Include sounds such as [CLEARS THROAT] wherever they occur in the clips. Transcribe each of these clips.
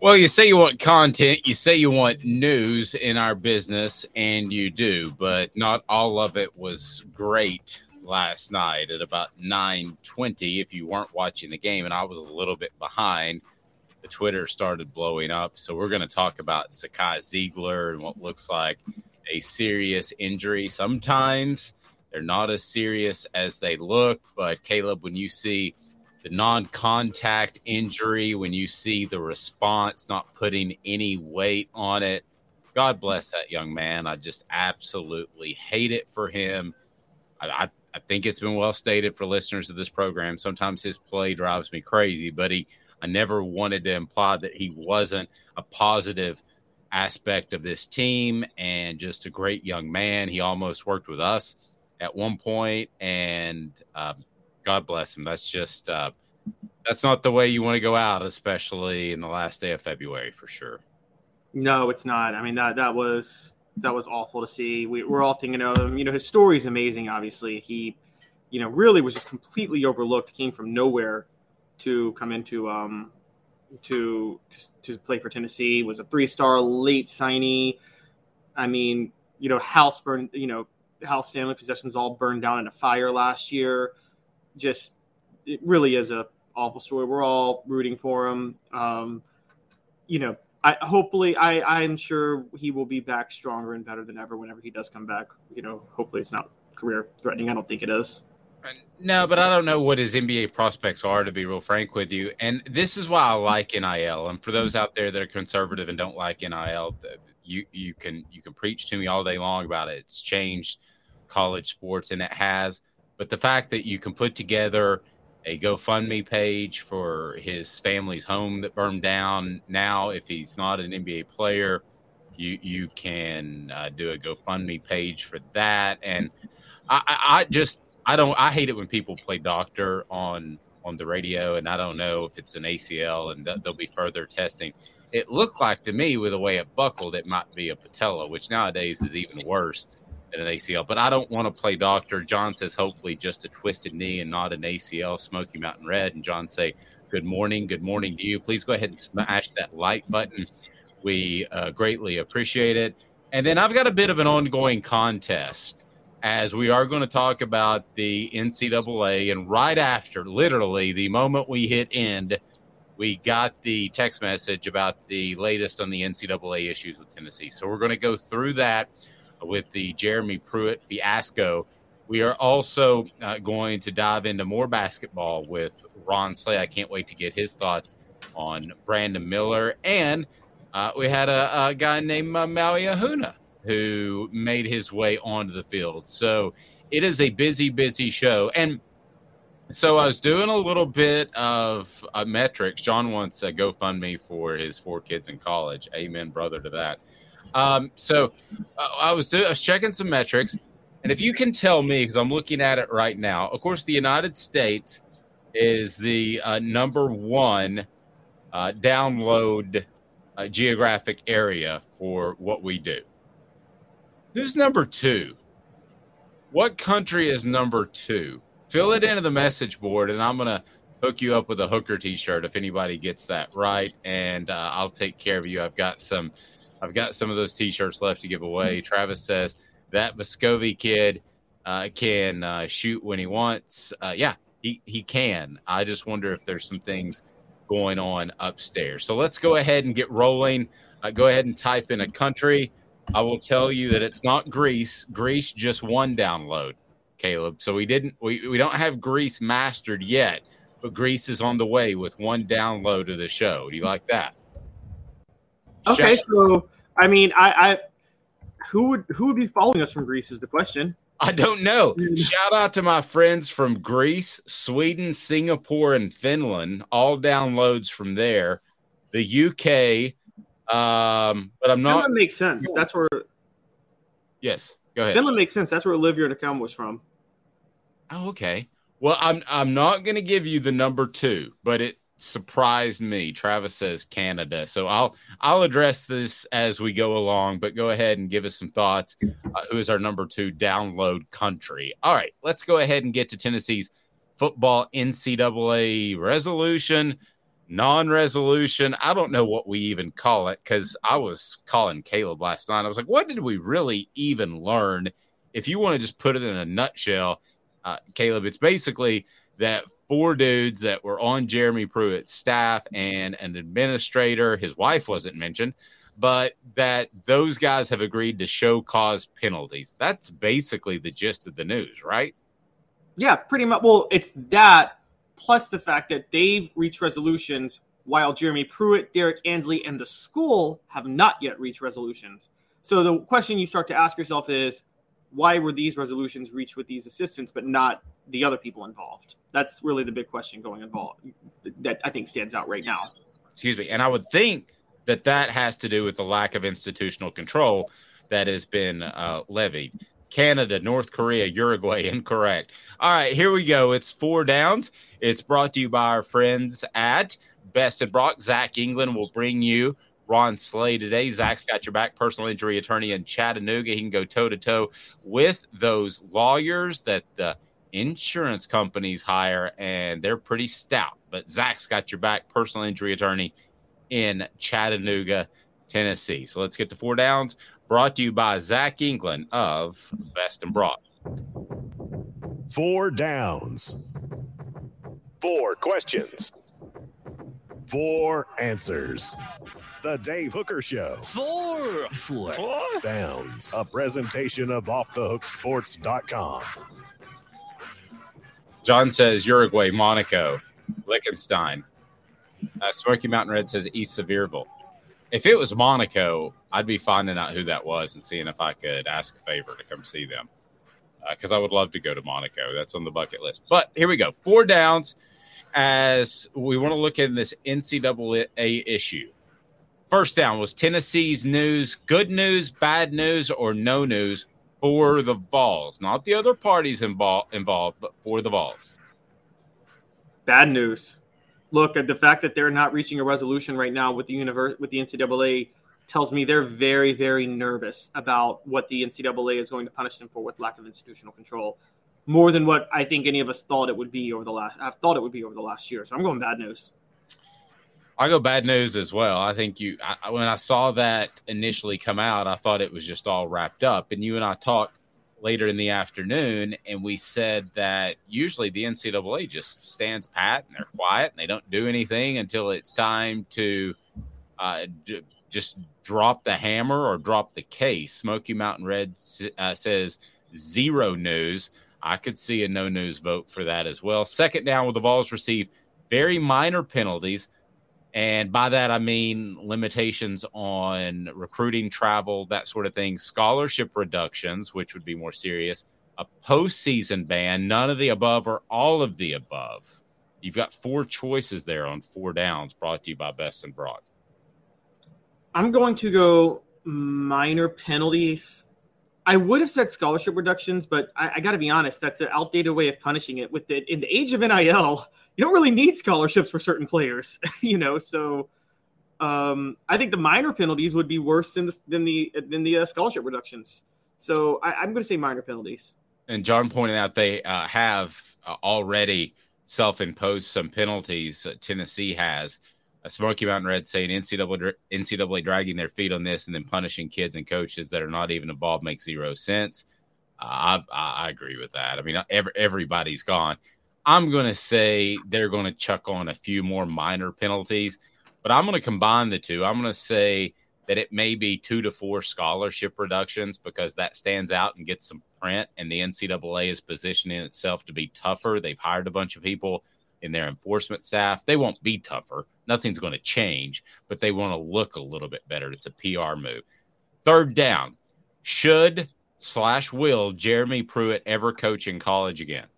Well, you say you want content, you say you want news in our business, and you do, but not all of it was great last night at about 9:20 if you weren't watching the game and I was a little bit behind. The Twitter started blowing up, so we're going to talk about Zakai Zeigler and what looks like a serious injury. Sometimes they're not as serious as they look, but Caleb when you see the non-contact injury when you see the response not putting any weight on it. God bless that young man. I just absolutely hate it for him. I, I, I think it's been well stated for listeners of this program. Sometimes his play drives me crazy but he i never wanted to imply that he wasn't a positive aspect of this team and just a great young man. He almost worked with us at one point and um, God bless him. That's just uh, that's not the way you want to go out, especially in the last day of February for sure. No, it's not. I mean that that was that was awful to see. We, we're all thinking of him. You know, his story is amazing. Obviously, he, you know, really was just completely overlooked. Came from nowhere to come into um to to, to play for Tennessee. Was a three star late signee. I mean, you know, house burned. You know, house family possessions all burned down in a fire last year just it really is a awful story. We're all rooting for him. Um, you know, I hopefully I I'm sure he will be back stronger and better than ever whenever he does come back. You know, hopefully it's not career threatening. I don't think it is. No, but I don't know what his NBA prospects are, to be real frank with you. And this is why I like NIL. And for those out there that are conservative and don't like NIL, you you can you can preach to me all day long about it. It's changed college sports, and it has. But the fact that you can put together a GoFundMe page for his family's home that burned down. Now, if he's not an NBA player, you you can uh, do a GoFundMe page for that. And I, I, just I don't I hate it when people play doctor on on the radio, and I don't know if it's an ACL and th- there'll be further testing. It looked like to me with the way it buckled, it might be a patella, which nowadays is even worse an ACL. But I don't want to play doctor. John says hopefully just a twisted knee and not an ACL. Smoky Mountain Red. And John say good morning. Good morning to you. Please go ahead and smash that like button. We uh, greatly appreciate it. And then I've got a bit of an ongoing contest as we are going to talk about the NCAA. And right after, literally, the moment we hit end, we got the text message about the latest on the NCAA issues with Tennessee. So we're going to go through that with the Jeremy Pruitt fiasco. We are also uh, going to dive into more basketball with Ron Slay. I can't wait to get his thoughts on Brandon Miller. And uh, we had a, a, guy named uh, Maui Ahuna who made his way onto the field. So it is a busy, busy show. And so I was doing a little bit of uh, metrics. John wants a GoFundMe for his four kids in college. Amen, brother, to that. Um, so uh, I was doing, I was checking some metrics, and if you can tell me, because I'm looking at it right now, of course, the United States is the uh, number one uh, download uh, geographic area for what we do. Who's number two? What country is number two? Fill it into the message board, and I'm gonna hook you up with a hooker T-shirt if anybody gets that right, and uh, I'll take care of you. I've got some, I've got some of those T-shirts left to give away. Travis says that Vescovi kid uh, can uh, shoot when he wants. Uh, yeah, he he can. I just wonder if there's some things going on upstairs. So let's go ahead and get rolling. Uh, go ahead and type in a country. I will tell you that it's not Greece. Greece just one download, Caleb. So we didn't we, we don't have Greece mastered yet, but Greece is on the way with one download of the show. Do you like that? Okay, so I mean, I, I who would who would be following us from Greece is the question. I don't know. [LAUGHS] Shout out to my friends from Greece, Sweden, Singapore, and Finland. All downloads from there. The UK, um, but I'm not. Finland makes sense. That's where. Yes, go ahead. Finland makes sense. That's where Olivier Nkamhoua was from. Oh, okay. Well, I'm I'm not going to give you the number two, but it surprised me. Travis says Canada, so I'll I'll address this as we go along. But go ahead and give us some thoughts. Uh, who is our number two download country? All right, let's go ahead and get to Tennessee's football NCAA resolution non-resolution. I don't know what we even call it because I was calling Caleb last night. I was like, what did we really even learn? If you want to just put it in a nutshell, uh, Caleb, it's basically that four dudes that were on Jeremy Pruitt's staff and an administrator, his wife wasn't mentioned, but that those guys have agreed to show cause penalties. That's basically the gist of the news, right? Yeah, pretty much. Well, it's that plus the fact that they've reached resolutions while Jeremy Pruitt, Derrick Ansley, and the school have not yet reached resolutions. So the question you start to ask yourself is, why were these resolutions reached with these assistants, but not the other people involved? That's really the big question going involved that I think stands out right now. Excuse me, and I would think that that has to do with the lack of institutional control that has been uh, levied. Canada, North Korea, Uruguay, [LAUGHS] incorrect. All right, here we go. It's four downs. It's brought to you by our friends at Best and Brock. Zach England will bring you Ron Slay today. Zach's got your back, personal injury attorney in Chattanooga. He can go toe to toe with those lawyers that the insurance companies hire, and they're pretty stout. But Zach's got your back, personal injury attorney in Chattanooga, Tennessee. So let's get to four downs. Brought to you by Zach England of Best and Broad. Four downs. Four questions. Four answers. The Dave Hooker Show. Four. Four. Four. Downs. A presentation of OffTheHookSports.com. John says Uruguay, Monaco, Liechtenstein. Uh, Smoky Mountain Red says East Sevierville. If it was Monaco, I'd be finding out who that was and seeing if I could ask a favor to come see them because uh, I would love to go to Monaco. That's on the bucket list. But here we go. Four downs as we want to look in this NCAA issue. First down was Tennessee's news, good news, bad news, or no news for the Vols, not the other parties involved, involved, but for the Vols. Bad news. Look at the fact that they're not reaching a resolution right now with the universe with the NCAA tells me they're very, very nervous about what the NCAA is going to punish them for with lack of institutional control, more than what I think any of us thought it would be over the last. I've thought it would be over the last year. So I'm going bad news. I go bad news as well. I think you I, when I saw that initially come out, I thought it was just all wrapped up. And you and I talked later in the afternoon, and we said that usually the NCAA just stands pat and they're quiet and they don't do anything until it's time to uh, just drop the hammer or drop the case. Smoky Mountain Red uh, says zero news. I could see a no news vote for that as well. Second down, with the Vols received very minor penalties. And by that, I mean limitations on recruiting, travel, that sort of thing, scholarship reductions, which would be more serious, a postseason ban, none of the above or all of the above. You've got four choices there on four downs brought to you by Best and Broad. I'm going to go minor penalties. I would have said scholarship reductions, but I, I got to be honest, that's an outdated way of punishing it. With the in the age of NIL, you don't really need scholarships for certain players, [LAUGHS] you know. So um, I think the minor penalties would be worse than the than the than the uh, scholarship reductions. So I, am going to say minor penalties. And John pointed out they uh, have uh, already self-imposed some penalties. Uh, Tennessee has. A Smoky Mountain Red saying NCAA, NCAA dragging their feet on this and then punishing kids and coaches that are not even involved makes zero sense. Uh, I, I agree with that. I mean, every, everybody's gone. I'm going to say they're going to chuck on a few more minor penalties, but I'm going to combine the two. I'm going to say that it may be two to four scholarship reductions because that stands out and gets some print. And the NCAA is positioning itself to be tougher. They've hired a bunch of people in their enforcement staff. They won't be tougher. Nothing's going to change, but they want to look a little bit better. It's a PR move. Third down. Should slash will Jeremy Pruitt ever coach in college again?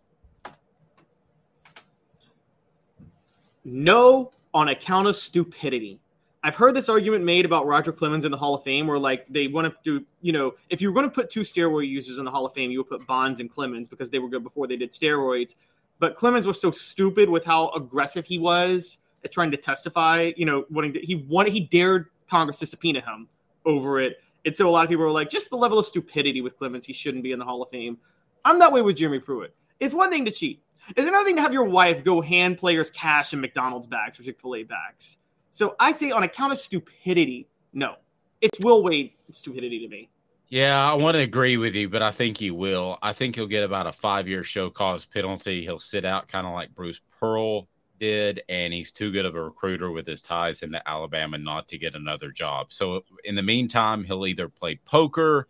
No, on account of stupidity. I've heard this argument made about Roger Clemens in the Hall of Fame, where like they want to do, you know, if you're going to put two steroid users in the Hall of Fame, you would put Bonds and Clemens because they were good before they did steroids. But Clemens was so stupid with how aggressive he was at trying to testify. You know, wanting to, he wanted he dared Congress to subpoena him over it, and so a lot of people were like, just the level of stupidity with Clemens, he shouldn't be in the Hall of Fame. I'm that way with Jeremy Pruitt. It's one thing to cheat. It's another thing to have your wife go hand players cash in McDonald's bags or Chick Fil A bags. So I say on account of stupidity, no. It's Will Wade stupidity to me. Yeah, I want to agree with you, but I think he will. I think he'll get about a five year show cause penalty. He'll sit out kind of like Bruce Pearl did, and he's too good of a recruiter with his ties into Alabama not to get another job. So in the meantime, he'll either play poker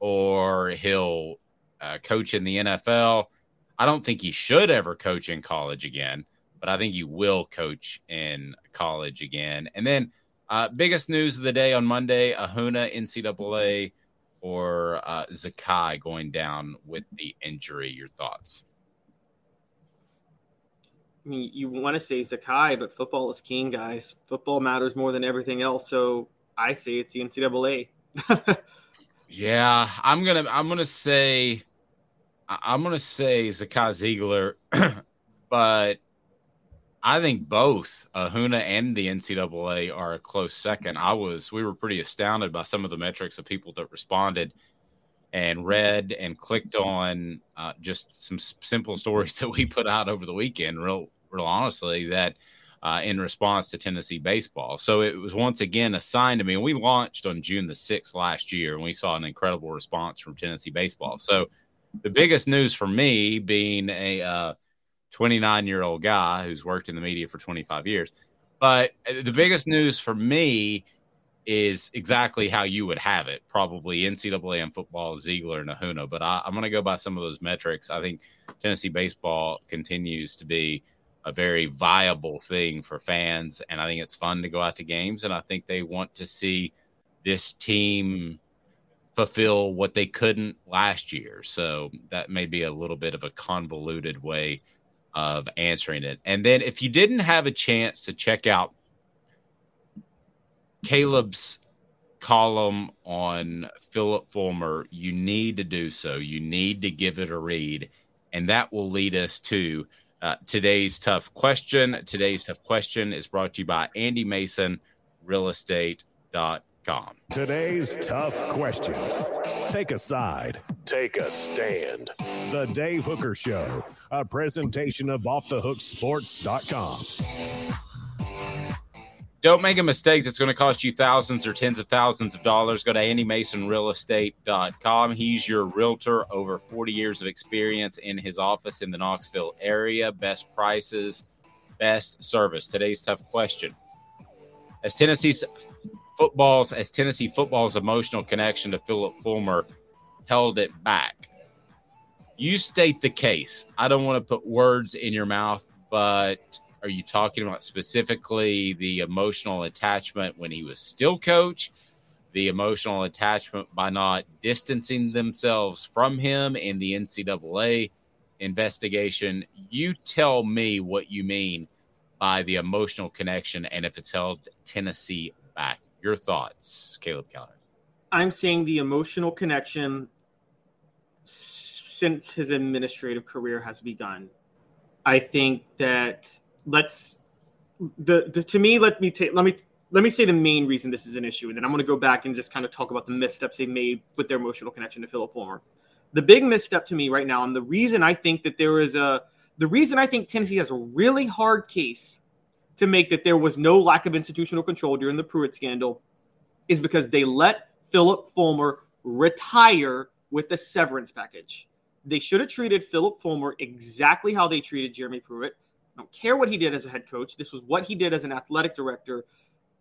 or he'll uh, coach in the NFL. I don't think he should ever coach in college again but I think you will coach in college again. And then, uh, biggest news of the day on Monday: Ahuna NCAA or uh, Zakai going down with the injury. Your thoughts? I mean, you want to say Zakai, but football is king, guys. Football matters more than everything else. So I say it's the NCAA. [LAUGHS] yeah, I'm gonna I'm gonna say I'm gonna say Zakai Zeigler, [CLEARS THROAT] but I think both Ahuna and the NCAA are a close second. I was we were pretty astounded by some of the metrics of people that responded and read and clicked on uh, just some simple stories [LAUGHS] that we put out over the weekend. Real, real honestly, that uh, in response to Tennessee baseball. So it was once again a sign to me. And we launched on June the sixth last year, and we saw an incredible response from Tennessee baseball. So the biggest news for me, being a uh, 29 year old guy who's worked in the media for 25 years. But the biggest news for me is exactly how you would have it. Probably NCAA and football, Zeigler and Ahuna. But I, am going to go by some of those metrics. I think Tennessee baseball continues to be a very viable thing for fans. And I think it's fun to go out to games. And I think they want to see this team fulfill what they couldn't last year. So that may be a little bit of a convoluted way of answering it. And then if you didn't have a chance to check out Caleb's column on Phillip Fulmer, you need to do so. You need to give it a read. And that will lead us to uh, today's tough question. Today's tough question is brought to you by Andy Mason, realestate.com. Today's tough question. Take a side, take a stand. The Dave Hooker Show, a presentation of OffTheHookSports.com. Don't make a mistake that's going to cost you thousands or tens of thousands of dollars. Go to AndyMasonRealEstate.com. He's your realtor, over 40 years of experience in his office in the Knoxville area. Best prices, best service. Today's tough question. As Tennessee's football's as Tennessee football's emotional connection to Phillip Fulmer held it back. You state the case. I don't want to put words in your mouth, but are you talking about specifically the emotional attachment when he was still coach, the emotional attachment by not distancing themselves from him in the NCAA investigation? You tell me what you mean by the emotional connection and if it's held Tennessee back. Your thoughts, Caleb Keller? I'm saying the emotional connection since his administrative career has begun. I think that let's the, the to me let me take let me let me say the main reason this is an issue, and then I'm going to go back and just kind of talk about the missteps they made with their emotional connection to Phillip Fulmer. The big misstep to me right now, and the reason I think that there is a, the reason I think Tennessee has a really hard case to make that there was no lack of institutional control during the Pruitt scandal is because they let Phillip Fulmer retire with the severance package. They should have treated Phillip Fulmer exactly how they treated Jeremy Pruitt. I don't care what he did as a head coach. This was what he did as an athletic director.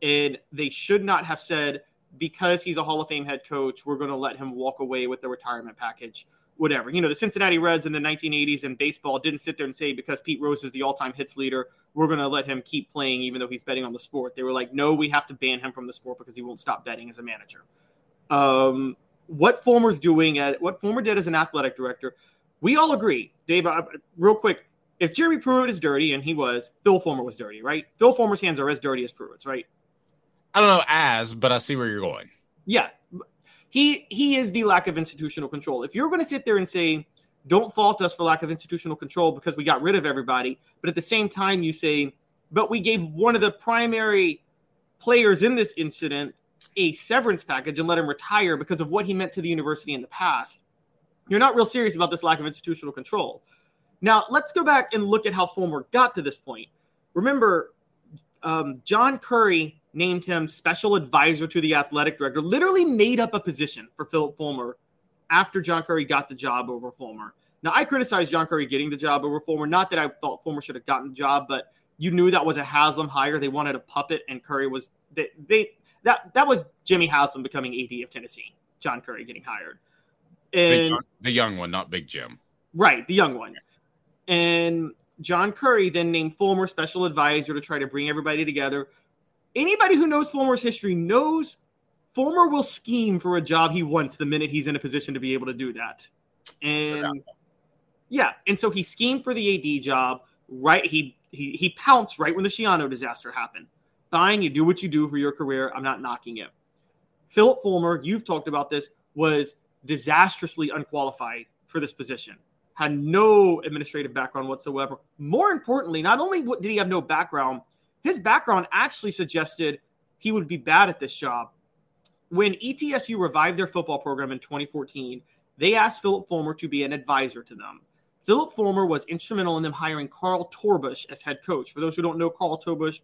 And they should not have said, because he's a Hall of Fame head coach, we're going to let him walk away with the retirement package. Whatever. You know, the Cincinnati Reds in the 1980s and baseball didn't sit there and say, because Pete Rose is the all time hits leader, we're going to let him keep playing even though he's betting on the sport. They were like, no, we have to ban him from the sport because he won't stop betting as a manager. Um, what Fulmer's doing at what Fulmer did as an athletic director, we all agree. Dave, uh, real quick, if Jeremy Pruitt is dirty, and he was, Phil Fulmer was dirty, right? Phil Fulmer's hands are as dirty as Pruitt's, right? I don't know as, but I see where you're going. Yeah, he he is the lack of institutional control. If you're going to sit there and say, "Don't fault us for lack of institutional control because we got rid of everybody," but at the same time you say, "But we gave one of the primary players in this incident a severance package and let him retire because of what he meant to the university in the past," you're not real serious about this lack of institutional control. Now, let's go back and look at how Fulmer got to this point. Remember, um, John Currie named him special advisor to the athletic director, literally made up a position for Phillip Fulmer after John Currie got the job over Fulmer. Now, I criticized John Currie getting the job over Fulmer. Not that I thought Fulmer should have gotten the job, but you knew that was a Haslam hire. They wanted a puppet, and Currie was they, they that that was Jimmy Haslam becoming AD of Tennessee. John Currie getting hired, and the young, the young one, not Big Jim. Right, the young one. And John Currie then named Fulmer special advisor to try to bring everybody together. Anybody who knows Fulmer's history knows Fulmer will scheme for a job he wants the minute he's in a position to be able to do that. And yeah, and so he schemed for the AD job. Right, he he he pounced right when the Schiano disaster happened. Fine, you do what you do for your career. I'm not knocking it. Phillip Fulmer, you've talked about this, was disastrously unqualified for this position. Had no administrative background whatsoever. More importantly, not only did he have no background, his background actually suggested he would be bad at this job. When ETSU revived their football program in 2014, they asked Phillip Fulmer to be an advisor to them. Phillip Fulmer was instrumental in them hiring Carl Torbush as head coach. For those who don't know, Carl Torbush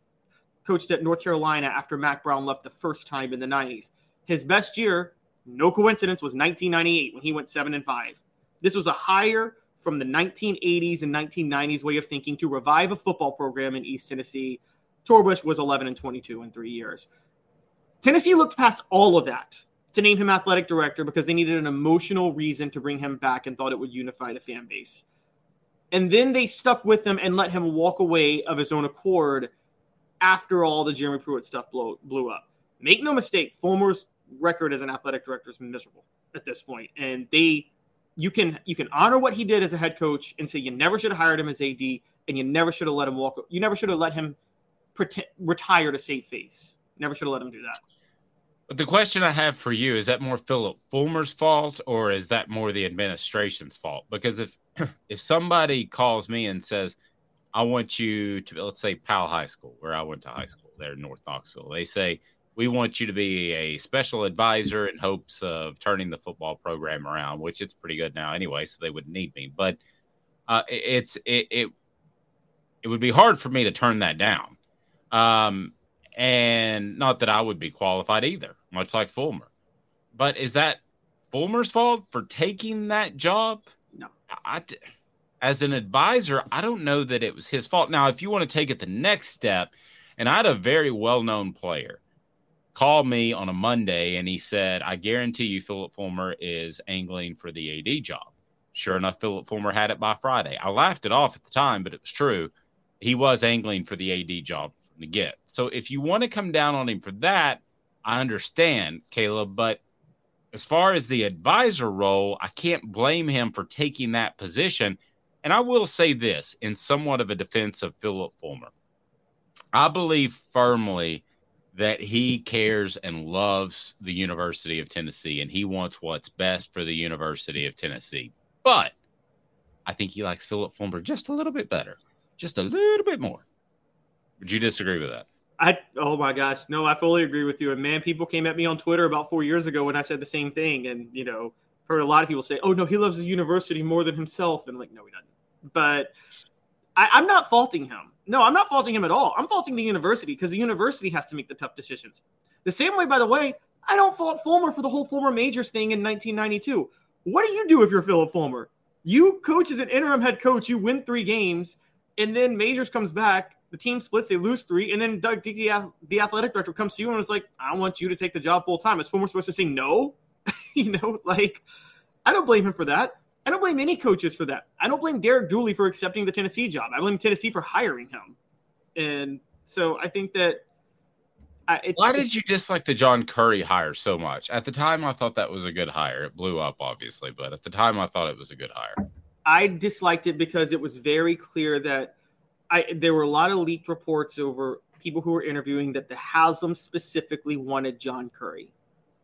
coached at North Carolina after Mack Brown left the first time in the 90s. His best year, no coincidence, was 1998 when he went 7 and 5. This was a hire from the 1980s and 1990s way of thinking to revive a football program in East Tennessee. Torbush was 11 and 22 in 3 years. Tennessee looked past all of that to name him athletic director because they needed an emotional reason to bring him back and thought it would unify the fan base. And then they stuck with him and let him walk away of his own accord after all the Jeremy Pruitt stuff blew, blew up. Make no mistake, Fulmer's record as an athletic director is miserable at this point, and they you can you can honor what he did as a head coach and say you never should have hired him as AD, and you never should have let him walk. You never should have let him pretend, retire to save face. Never should have let him do that. But the question I have for you is that more Phillip Fulmer's fault or is that more the administration's fault? Because if [CLEARS THROAT] if somebody calls me and says, I want you to let's say Powell High School, where I went to high school there in North Knoxville. They say we want you to be a special advisor in hopes of turning the football program around, which it's pretty good now anyway, so they wouldn't need me. But uh, it's it, it it would be hard for me to turn that down, um, and not that I would be qualified either, much like Fulmer. But is that Fulmer's fault for taking that job? No, I, as an advisor, I don't know that it was his fault. Now, if you want to take it the next step, and I had a very well known player call me on a Monday and he said, I guarantee you Phillip Fulmer is angling for the AD job. Sure enough, Phillip Fulmer had it by Friday. I laughed it off at the time, but it was true. He was angling for the AD job to get. So if you want to come down on him for that, I understand, Caleb, but as far as the advisor role, I can't blame him for taking that position and I will say this in somewhat of a defense of Phillip Fulmer. I believe firmly that he cares and loves the University of Tennessee and he wants what's best for the University of Tennessee. But I think he likes Phillip Fulmer just a little bit better, just a little bit more. Would you disagree with that? I oh my gosh, no, I fully agree with you. And man, people came at me on Twitter about four years ago when I said the same thing, and you know, heard a lot of people say, "Oh no, he loves the university more than himself," and like, no, he doesn't. But I, I'm not faulting him. No, I'm not faulting him at all. I'm faulting the university because the university has to make the tough decisions. The same way, by the way, I don't fault Fulmer for the whole Fulmer majors thing in 1992. What do you do if you're Phillip Fulmer? You coach as an interim head coach, you win three games, and then Majors comes back, the team splits, they lose three, and then Doug Dickey, the athletic director, comes to you and was like, I want you to take the job full time. Is Fulmer supposed to say no? [LAUGHS] you know, like, I don't blame him for that. I don't blame any coaches for that. I don't blame Derek Dooley for accepting the Tennessee job. I blame Tennessee for hiring him. And so I think that I, Why did you dislike the John Currie hire so much? At the time, I thought that was a good hire. It blew up, obviously, but at the time, I thought it was a good hire. I disliked it because it was very clear that I there were a lot of leaked reports over people who were interviewing that the Haslams specifically wanted John Currie.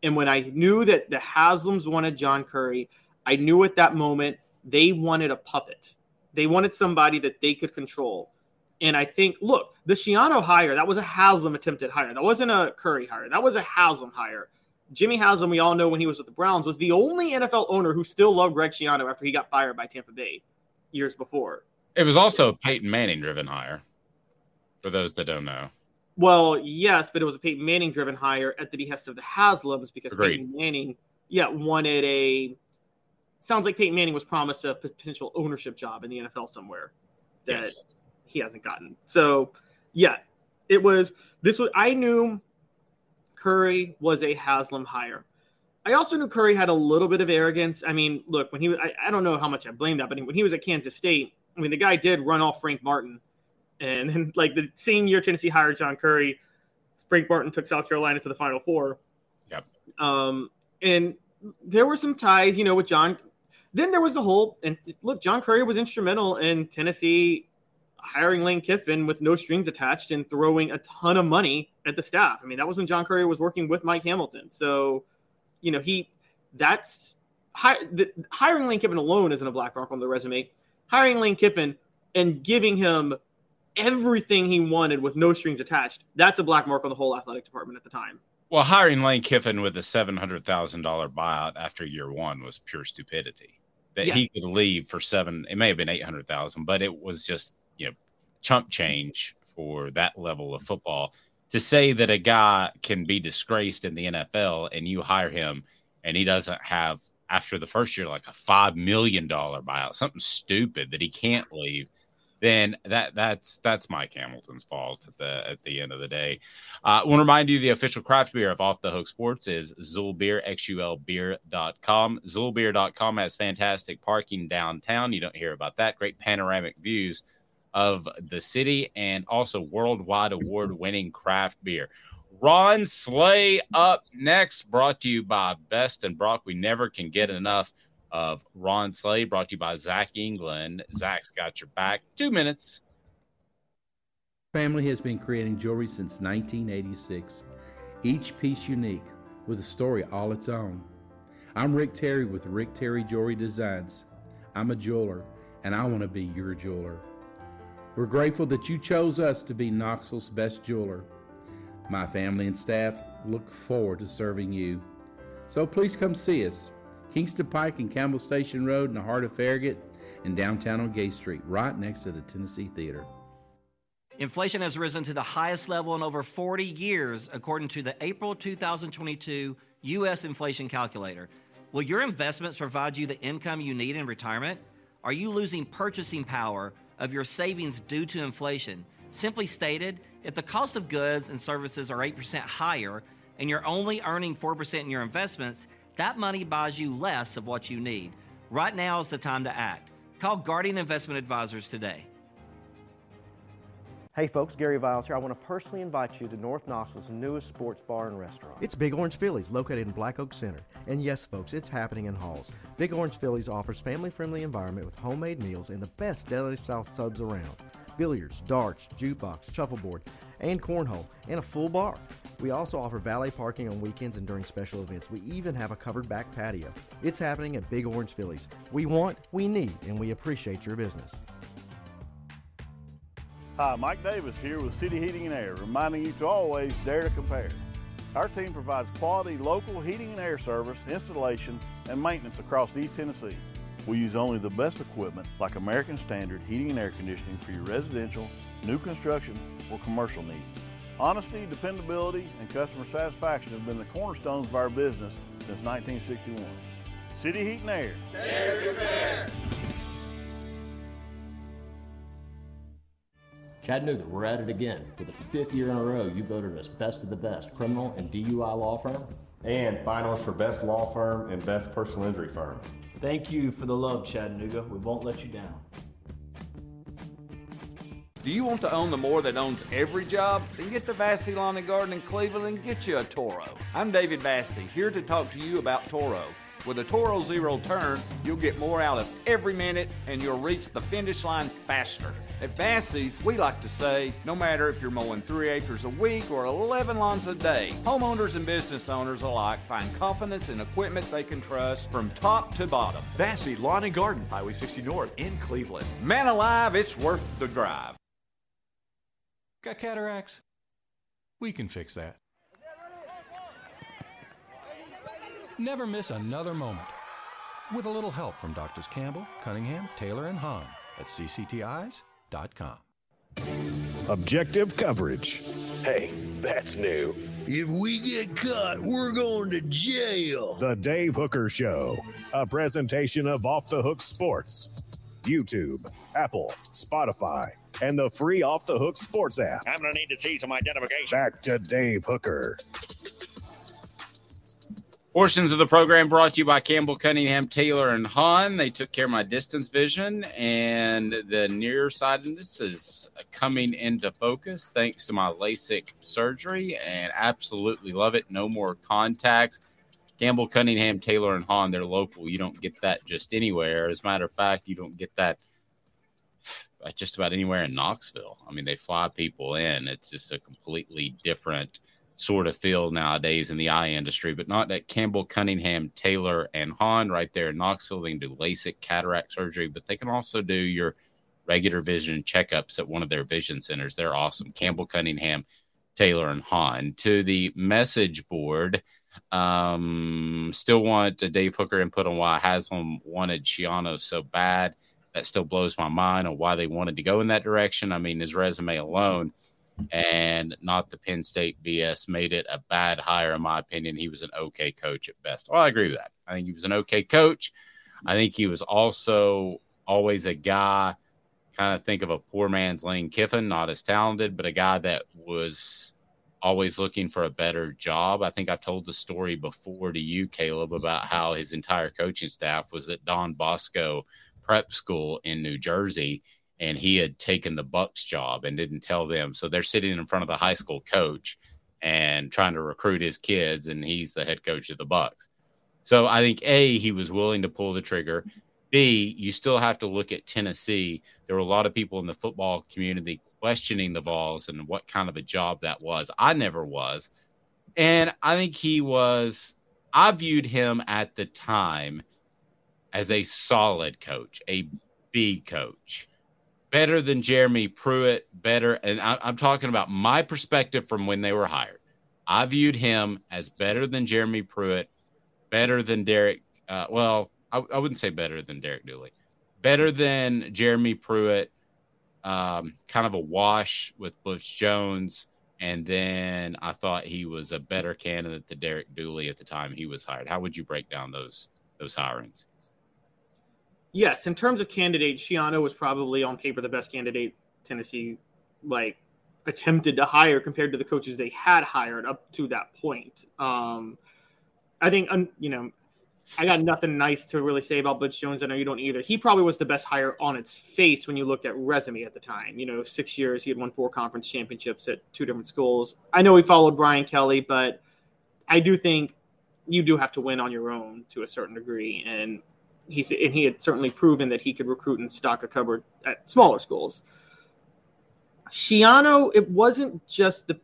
And when I knew that the Haslams wanted John Currie, I knew at that moment they wanted a puppet. They wanted somebody that they could control. And I think, look, the Schiano hire, that was a Haslam attempted hire. That wasn't a Currie hire. That was a Haslam hire. Jimmy Haslam, we all know when he was with the Browns, was the only NFL owner who still loved Greg Schiano after he got fired by Tampa Bay years before. It was also a Peyton Manning driven hire, for those that don't know. Well, yes, but it was a Peyton Manning driven hire at the behest of the Haslams because Agreed. Peyton Manning, yeah, wanted a. Sounds like Peyton Manning was promised a potential ownership job in the NFL somewhere. That yes he hasn't gotten. So, yeah, it was this was I knew Currie was a Haslam hire. I also knew Currie had a little bit of arrogance. I mean, look, when he was, I, I don't know how much I blame that, but when he was at Kansas State, I mean, the guy did run off Frank Martin. And then, [LAUGHS] like, the same year Tennessee hired John Currie, Frank Martin took South Carolina to the Final Four. Yep. Um, and there were some ties, you know, with John. Then there was the whole, and look, John Currie was instrumental in Tennessee hiring Lane Kiffin with no strings attached and throwing a ton of money at the staff. I mean, that was when John Currie was working with Mike Hamilton. So, you know, he that's hi, the, hiring Lane Kiffin alone isn't a black mark on the resume. Hiring Lane Kiffin and giving him everything he wanted with no strings attached, that's a black mark on the whole athletic department at the time. Well, hiring Lane Kiffin with a seven hundred thousand dollar buyout after year one was pure stupidity. That he could leave for seven, it may have been eight hundred thousand, but it was just you know chump change for that level of football. To say that a guy can be disgraced in the NFL and you hire him and he doesn't have after the first year like a five million dollar buyout, something stupid that he can't leave, then that that's that's Mike Hamilton's fault at the at the end of the day. Uh, I want to remind you the official craft beer of Off the Hook Sports is Xul Beer, Xulbeer.com. Xulbeer.com has fantastic parking downtown. You don't hear about that. Great panoramic views of the city and also worldwide award winning craft beer. Ron Slay up next, brought to you by Best and Brock. We never can get enough of Ron Slay, brought to you by Zach England. Zach's got your back. Two minutes. Family has been creating jewelry since 1986, each piece unique with a story all its own. I'm Rick Terry with Rick Terry Jewelry Designs. I'm a jeweler, and I want to be your jeweler. We're grateful that you chose us to be Knoxville's best jeweler. My family and staff look forward to serving you. So please come see us. Kingston Pike and Campbell Station Road in the heart of Farragut and downtown on Gay Street, right next to the Tennessee Theater. Inflation has risen to the highest level in over 40 years, according to the April 2022 U.S. Inflation Calculator. Will your investments provide you the income you need in retirement? Are you losing purchasing power of your savings due to inflation. Simply stated, if the cost of goods and services are 8% higher and you're only earning 4% in your investments, that money buys you less of what you need. Right now is the time to act. Call Guardian Investment Advisors today. Hey folks, Gary Viles here. I want to personally invite you to North Knoxville's newest sports bar and restaurant. It's Big Orange Phillies, located in Black Oak Center. And yes, folks, it's happening in Halls. Big Orange Phillies offers family-friendly environment with homemade meals and the best deli-style subs around. Billiards, darts, jukebox, shuffleboard, and cornhole, and a full bar. We also offer valet parking on weekends and during special events. We even have a covered back patio. It's happening at Big Orange Phillies. We want, we need, and we appreciate your business. Hi, Mike Davis here with City Heating and Air, reminding you to always dare to compare. Our team provides quality local heating and air service, installation, and maintenance across East Tennessee. We use only the best equipment like American Standard heating and air conditioning for your residential, new construction, or commercial needs. Honesty, dependability, and customer satisfaction have been the cornerstones of our business since 1961. City Heat and Air. Dare to compare. Chattanooga, we're at it again. For the fifth year in a row, you voted us best of the best criminal and DUI law firm. And finalist for best law firm and best personal injury firm. Thank you for the love, Chattanooga. We won't let you down. Do you want to own the more that owns every job? Then get to Vassy Lawn and Garden in Cleveland and get you a Toro. I'm David Vassy, here to talk to you about Toro. With a Toro Zero Turn, you'll get more out of every minute and you'll reach the finish line faster. At Vassy's, we like to say, no matter if you're mowing three acres a week or 11 lawns a day, homeowners and business owners alike find confidence in equipment they can trust from top to bottom. Vassy Lawn and Garden, Highway 60 North in Cleveland. Man alive, it's worth the drive. Got cataracts? We can fix that. Never miss another moment. With a little help from Doctors Campbell, Cunningham, Taylor, and Hahn at cctis.com. Objective coverage. Hey, that's new. If we get caught, we're going to jail. The Dave Hooker Show, a presentation of Off the Hook Sports. YouTube, Apple, Spotify, and the free Off the Hook Sports app. I'm going to need to see some identification. Back to Dave Hooker. Portions of the program brought to you by Campbell Cunningham, Taylor, and Hahn. They took care of my distance vision, and the nearsightedness is coming into focus thanks to my LASIK surgery, and absolutely love it. No more contacts. Campbell Cunningham, Taylor, and Hahn, they're local. You don't get that just anywhere. As a matter of fact, you don't get that just about anywhere in Knoxville. I mean, they fly people in. It's just a completely different – sort of feel nowadays in the eye industry, but not that Campbell, Cunningham, Taylor, and Hahn right there in Knoxville. They can do LASIK cataract surgery, but they can also do your regular vision checkups at one of their vision centers. They're awesome. Campbell, Cunningham, Taylor, and Hahn. To the message board, um, still want a Dave Hooker input on why Haslam wanted Schiano so bad. That still blows my mind on why they wanted to go in that direction. I mean, his resume alone – and not the Penn State BS made it a bad hire, in my opinion. He was an okay coach at best. Well, I agree with that. I think he was an okay coach. I think he was also always a guy, kind of think of a poor man's Lane Kiffin, not as talented, but a guy that was always looking for a better job. I think I've told the story before to you, Caleb, about how his entire coaching staff was at Don Bosco Prep School in New Jersey and he had taken the Bucs job and didn't tell them. So they're sitting in front of the high school coach and trying to recruit his kids, and he's the head coach of the Bucs. So I think A, he was willing to pull the trigger. B, you still have to look at Tennessee. There were a lot of people in the football community questioning the Vols and what kind of a job that was. I never was. And I think he was, I viewed him at the time as a solid coach, a B coach better than Jeremy Pruitt, better. And I, am talking about my perspective from when they were hired. I viewed him as better than Jeremy Pruitt, better than Derek. Uh, well, I, I, wouldn't say better than Derek Dooley, better than Jeremy Pruitt, um, kind of a wash with Butch Jones. And then I thought he was a better candidate than Derek Dooley at the time he was hired. How would you break down those those hirings? Yes, in terms of candidate, Schiano was probably on paper the best candidate Tennessee like attempted to hire compared to the coaches they had hired up to that point. Um, I think you know I got nothing nice to really say about Butch Jones. I know you don't either. He probably was the best hire on its face when you looked at resume at the time. You know, six years he had won four conference championships at two different schools. I know he followed Brian Kelly, but I do think you do have to win on your own to a certain degree. And he's and he had certainly proven that he could recruit and stock a cupboard at smaller schools. Schiano, it wasn't just the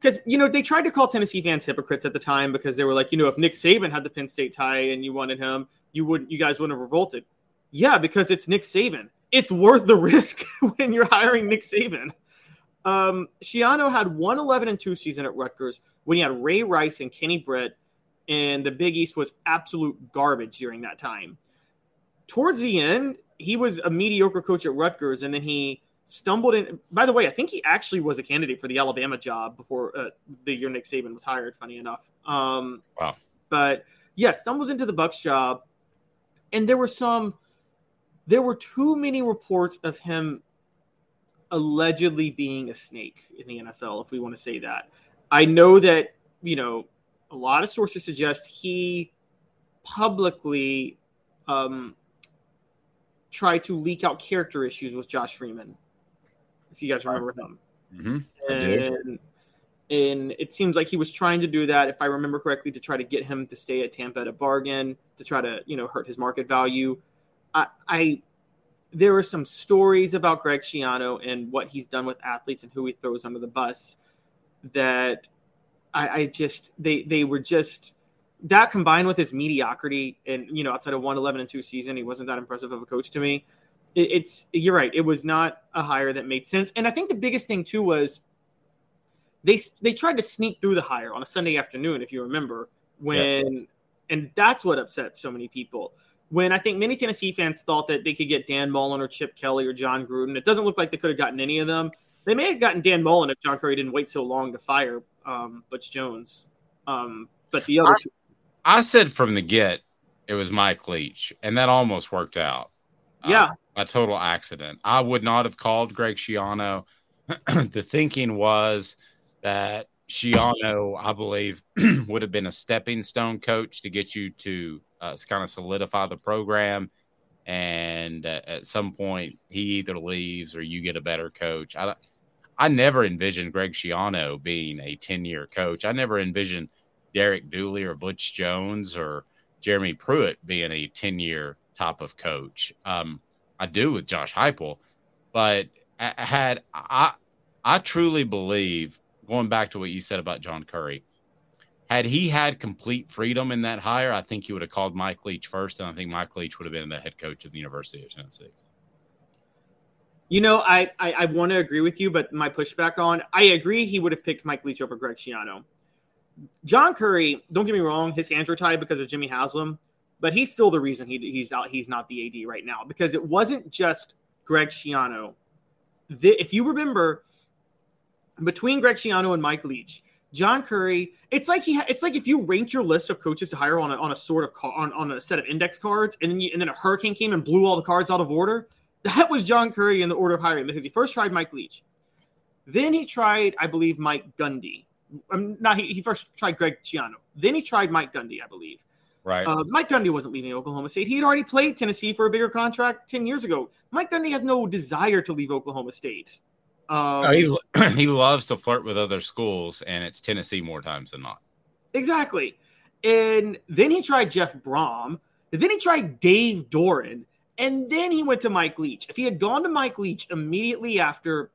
because you know they tried to call Tennessee fans hypocrites at the time because they were like, you know, if Nick Saban had the Penn State tie and you wanted him, you wouldn't, you guys wouldn't have revolted. Yeah, because it's Nick Saban. It's worth the risk [LAUGHS] when you're hiring Nick Saban. Um, Schiano had one 11 and 2 season at Rutgers when he had Ray Rice and Kenny Britt, and the Big East was absolute garbage during that time. Towards the end, he was a mediocre coach at Rutgers, and then he stumbled in. By the way, I think he actually was a candidate for the Alabama job before uh, the year Nick Saban was hired. Funny enough. Um, wow. But yeah, stumbles into the Bucs job, and there were some. There were too many reports of him allegedly being a snake in the NFL, if we want to say that. I know that you know a lot of sources suggest he publicly um, tried to leak out character issues with Josh Freeman if you guys remember him. Mm-hmm. And, and it seems like he was trying to do that, if I remember correctly, to try to get him to stay at Tampa at a bargain, to try to, you know, hurt his market value. I, I there were some stories about Greg Schiano and what he's done with athletes and who he throws under the bus that I, I just they they were just that combined with his mediocrity and you know outside of one eleven and two season, he wasn't that impressive of a coach to me it, it's you're right. It was not a hire that made sense. And I think the biggest thing too was they they tried to sneak through the hire on a Sunday afternoon, if you remember, when yes. and that's what upset so many people. When I think many Tennessee fans thought that they could get Dan Mullen or Chip Kelly or Jon Gruden, it doesn't look like they could have gotten any of them. They may have gotten Dan Mullen if John Currie didn't wait so long to fire um, Butch Jones. Um, but the other, I, two- I said from the get it was Mike Leach, and that almost worked out. Yeah, uh, a total accident. I would not have called Greg Schiano. [CLEARS THROAT] the thinking was that Schiano, I believe, [CLEARS THROAT] would have been a stepping stone coach to get you to uh, kind of solidify the program. And uh, at some point, he either leaves or you get a better coach. I, I never envisioned Greg Schiano being a 10 year coach. I never envisioned Derek Dooley or Butch Jones or Jeremy Pruitt being a 10 year type of coach. Um, I do with Josh Heupel, but I had I I truly believe going back to what you said about John Currie, had he had complete freedom in that hire, I think he would have called Mike Leach first, and I think Mike Leach would have been the head coach of the University of Tennessee. You know, I, I, I want to agree with you, but my pushback on I agree he would have picked Mike Leach over Greg Schiano. John Currie, don't get me wrong, his hands were tied because of Jimmy Haslam, but he's still the reason he, he's out. He's not the AD right now because it wasn't just Greg Schiano. The, if you remember, between Greg Schiano and Mike Leach, John Currie, it's like he, ha- it's like if you ranked your list of coaches to hire on a, on a sort of car, on, on a set of index cards, and then you, and then a hurricane came and blew all the cards out of order. [LAUGHS] That was John Currie in the order of hiring because he first tried Mike Leach, then he tried, I believe, Mike Gundy. Um, not he, he first tried Greg Schiano, then he tried Mike Gundy, I believe. Right. Uh, Mike Gundy wasn't leaving Oklahoma State. He had already played Tennessee for a bigger contract 10 years ago. Mike Gundy has no desire to leave Oklahoma State. Um, he, [CLEARS THROAT] he loves to flirt with other schools, and it's Tennessee more times than not. Exactly. And then he tried Jeff Brohm. Then he tried Dave Doeren. And then he went to Mike Leach. If he had gone to Mike Leach immediately after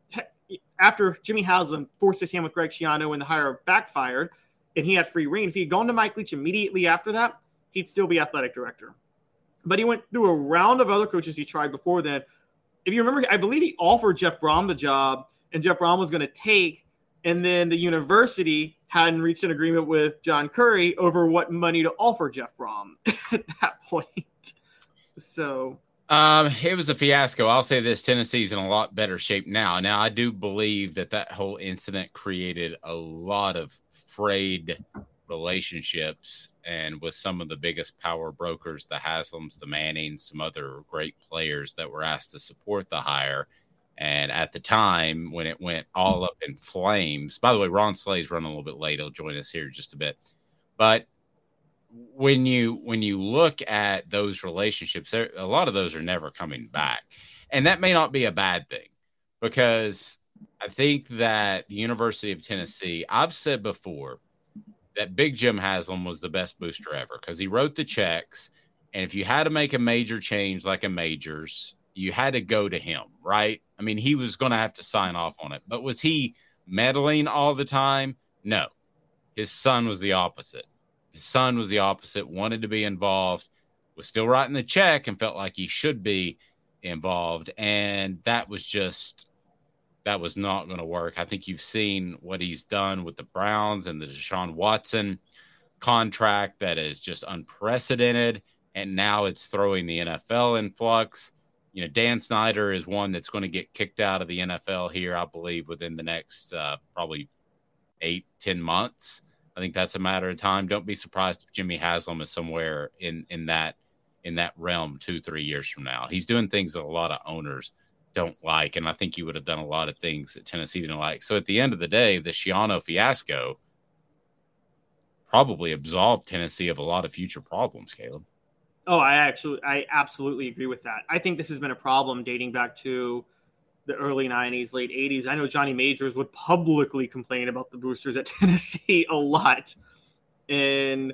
after Jimmy Haslam forced his hand with Greg Schiano and the hire backfired, and he had free reign, if he had gone to Mike Leach immediately after that, he'd still be athletic director. But he went through a round of other coaches he tried before then. If you remember, I believe he offered Jeff Brohm the job, and Jeff Brohm was going to take, and then the university hadn't reached an agreement with John Currie over what money to offer Jeff Brohm [LAUGHS] at that point. So um, it was a fiasco. I'll say this: Tennessee's in a lot better shape now. Now, I do believe that that whole incident created a lot of frayed relationships and with some of the biggest power brokers, the Haslams, the Mannings, some other great players that were asked to support the hire. And at the time when it went all up in flames, by the way, Ron Slay's running a little bit late. He'll join us here just a bit. But when you when you look at those relationships, a lot of those are never coming back. And that may not be a bad thing because I think that the University of Tennessee, I've said before, that Big Jim Haslam was the best booster ever because he wrote the checks. And if you had to make a major change like a majors, you had to go to him, right? I mean, he was going to have to sign off on it. But was he meddling all the time? No. His son was the opposite. His son was the opposite, wanted to be involved, was still writing the check and felt like he should be involved. And that was just that was not going to work. I think you've seen what he's done with the Browns and the Deshaun Watson contract that is just unprecedented. And now it's throwing the NFL in flux. You know, Dan Snyder is one that's going to get kicked out of the NFL here, I believe, within the next uh, probably eight, ten months. I think that's a matter of time. Don't be surprised if Jimmy Haslam is somewhere in in that in that realm two, three years from now. He's doing things that a lot of owners don't like, and I think he would have done a lot of things that Tennessee didn't like. So at the end of the day, the Schiano fiasco probably absolved Tennessee of a lot of future problems, Caleb. Oh, I actually, I absolutely agree with that. I think this has been a problem dating back to the early 90s, late 80s. I know Johnny Majors would publicly complain about the boosters at [LAUGHS] Tennessee a lot. And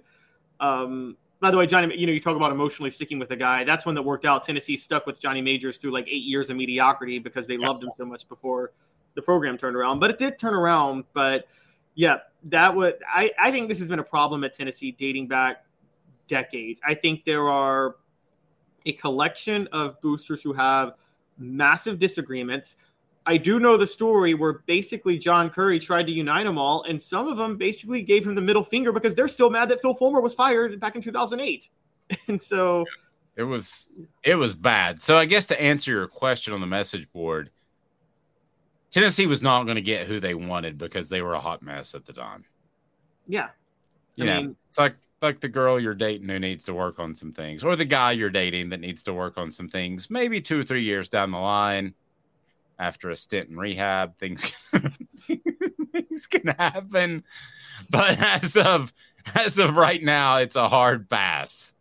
um, by the way, Johnny, you know, you talk about emotionally sticking with a guy. That's one that worked out. Tennessee stuck with Johnny Majors through like eight years of mediocrity because they loved him so much before the program turned around. But it did turn around. But yeah, that would I, I think this has been a problem at Tennessee dating back decades. I think there are a collection of boosters who have massive disagreements. I do know the story where basically John Currie tried to unite them all, and some of them basically gave him the middle finger because they're still mad that Phil Fulmer was fired back in 2008. [LAUGHS] And so it was it was bad. So I guess to answer your question on the message board, Tennessee was not going to get who they wanted because they were a hot mess at the time. Yeah. I yeah, mean, it's like like the girl you're dating who needs to work on some things, or the guy you're dating that needs to work on some things. Maybe two or three years down the line, after a stint in rehab, things [LAUGHS] things can happen. But as of as of right now, it's a hard pass.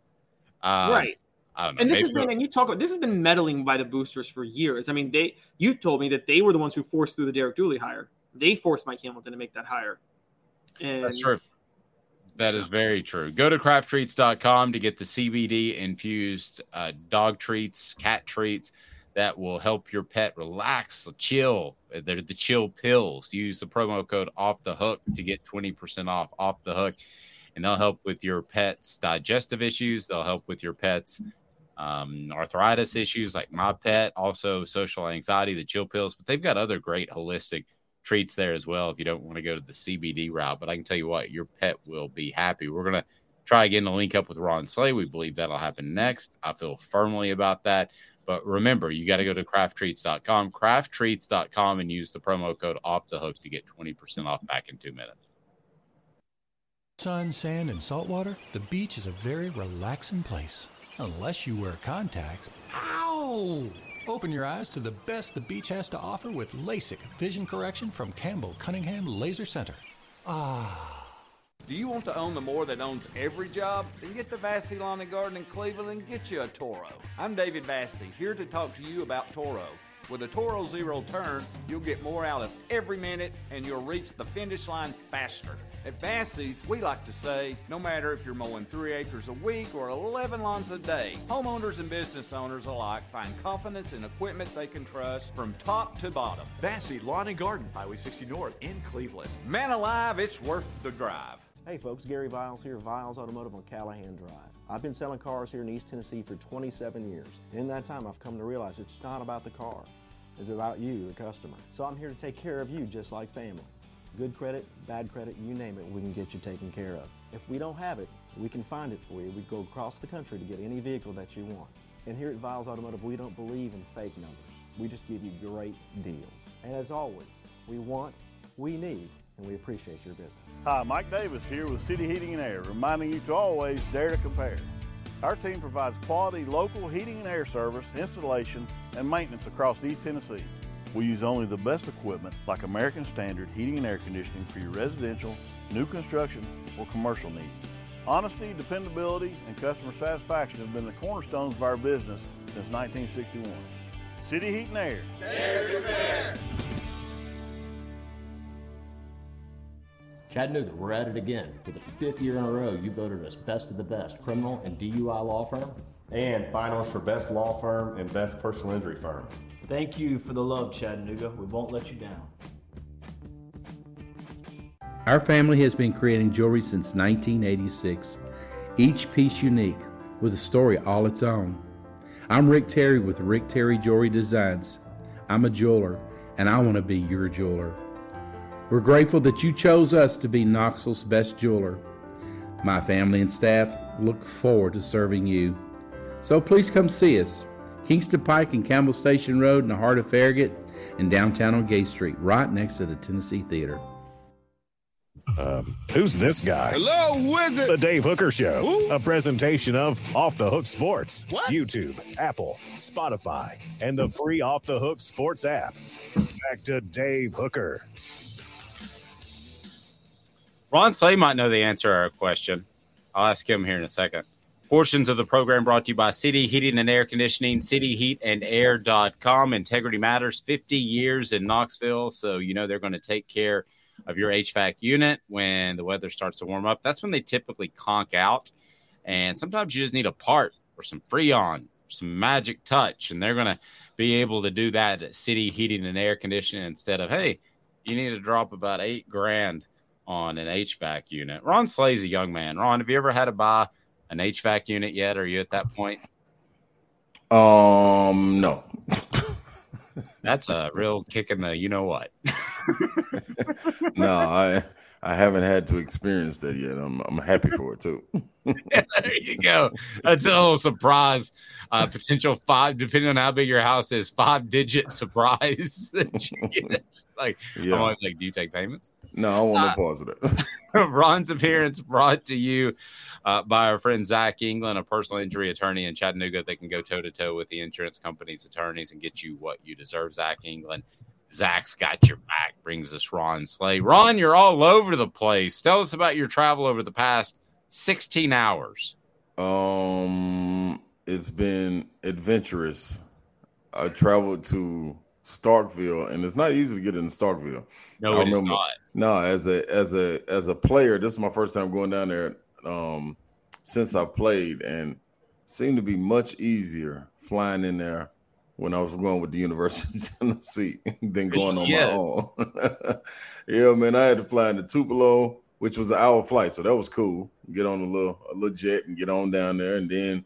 Um, right. Know, and this has been, and you talk about this has been meddling by the boosters for years. I mean, they you told me that they were the ones who forced through the Derek Dooley hire. They forced Mike Hamilton to make that hire. And That's true. That so. is very true. Go to crafttreats.com to get the CBD infused uh, dog treats, cat treats that will help your pet relax, chill. They're the chill pills. Use the promo code off the hook to get 20% off off the hook. And they'll help with your pet's digestive issues. They'll help with your pet's um, arthritis issues like my pet, also social anxiety, the chill pills. But they've got other great holistic treats there as well if you don't want to go to the CBD route. But I can tell you what, your pet will be happy. We're going to try again to link up with Ron Slay. We believe that'll happen next. I feel firmly about that. But remember, you got to go to crafttreats.com, crafttreats.com, and use the promo code off the hook to get 20% off back in two minutes. Sun, sand, and salt water, the beach is a very relaxing place. Unless you wear contacts. Ow! Open your eyes to the best the beach has to offer with LASIK vision correction from Campbell Cunningham Laser Center. Ah. Do you want to own the more that owns every job? Then get to Vassy Lawn and Garden in Cleveland and get you a Toro. I'm David Vassy, here to talk to you about Toro. With a Toro Zero Turn, you'll get more out of every minute and you'll reach the finish line faster. At Vassy's, we like to say, no matter if you're mowing three acres a week or 11 lawns a day, homeowners and business owners alike find confidence in equipment they can trust from top to bottom. Vassy Lawn and Garden, Highway 60 North in Cleveland. Man alive, it's worth the drive. Hey folks, Gary Viles here, Viles Automotive on Callahan Drive. I've been selling cars here in East Tennessee for 27 years. In that time, I've come to realize it's not about the car. It's about you, the customer. So I'm here to take care of you just like family. Good credit, bad credit, you name it, we can get you taken care of. If we don't have it, we can find it for you. We go across the country to get any vehicle that you want. And here at Viles Automotive, we don't believe in fake numbers. We just give you great deals. And as always, we want, we need, and we appreciate your business. Hi, Mike Davis here with City Heating and Air, reminding you to always dare to compare. Our team provides quality local heating and air service, installation, and maintenance across East Tennessee. We use only the best equipment like American Standard heating and air conditioning for your residential, new construction, or commercial needs. Honesty, dependability, and customer satisfaction have been the cornerstones of our business since 1961. City Heat and Air. Dare to compare. Chattanooga, we're at it again. For the fifth year in a row, you voted us best of the best criminal and DUI law firm. And finalists for best law firm and best personal injury firm. Thank you for the love, Chattanooga. We won't let you down. Our family has been creating jewelry since 1986, each piece unique with a story all its own. I'm Rick Terry with Rick Terry Jewelry Designs. I'm a jeweler and I want to be your jeweler. We're grateful that you chose us to be Knoxville's best jeweler. My family and staff look forward to serving you. So please come see us. Kingston Pike and Campbell Station Road in the heart of Farragut and downtown on Gay Street, right next to the Tennessee Theater. Um, who's this guy? Hello, wizard. The Dave Hooker Show, Who? a presentation of Off the Hook Sports, What? YouTube, Apple, Spotify, and the free Off the Hook Sports app. Back to Dave Hooker. Ron Slay might know the answer to our question. I'll ask him here in a second. Portions of the program brought to you by City Heating and Air Conditioning, cityheatandair.com. Integrity Matters, 50 years in Knoxville. So, you know, they're going to take care of your HVAC unit when the weather starts to warm up. That's when they typically conk out. And sometimes you just need a part or some Freon, some magic touch, and they're going to be able to do that at City Heating and Air Conditioning instead of, hey, you need to drop about eight grand on an HVAC unit. Ron Slay's a young man. Ron, have you ever had to buy an HVAC unit yet? Are you at that point? Um, no. [LAUGHS] That's a real kick in the you know what. [LAUGHS] no, I I haven't had to experience that yet. I'm I'm happy for it too. [LAUGHS] there you go. That's a little surprise. Uh, potential five, depending on how big your house is, five digit surprise that you get. Like, Yeah. I'm always like, do you take payments? No, I want Uh, no pause that. [LAUGHS] [LAUGHS] Ron's appearance brought to you uh, by our friend Zach England, a personal injury attorney in Chattanooga. They can go toe to toe with the insurance company's attorneys and get you what you deserve. Zach England. Zach's got your back. Brings us Ron Slay. Ron, you're all over the place. Tell us about your travel over the past 16 hours. Um, it's been adventurous. I traveled to Starkville, and it's not easy to get into Starkville. No, I it is not. No, as a as a as a player, this is my first time going down there um, since I played, and seemed to be much easier flying in there when I was going with the University of [LAUGHS] Tennessee than going on Yes. my own. [LAUGHS] yeah, man, I had to fly into Tupelo, which was an hour flight, so that was cool. Get on a little a little jet and get on down there, and then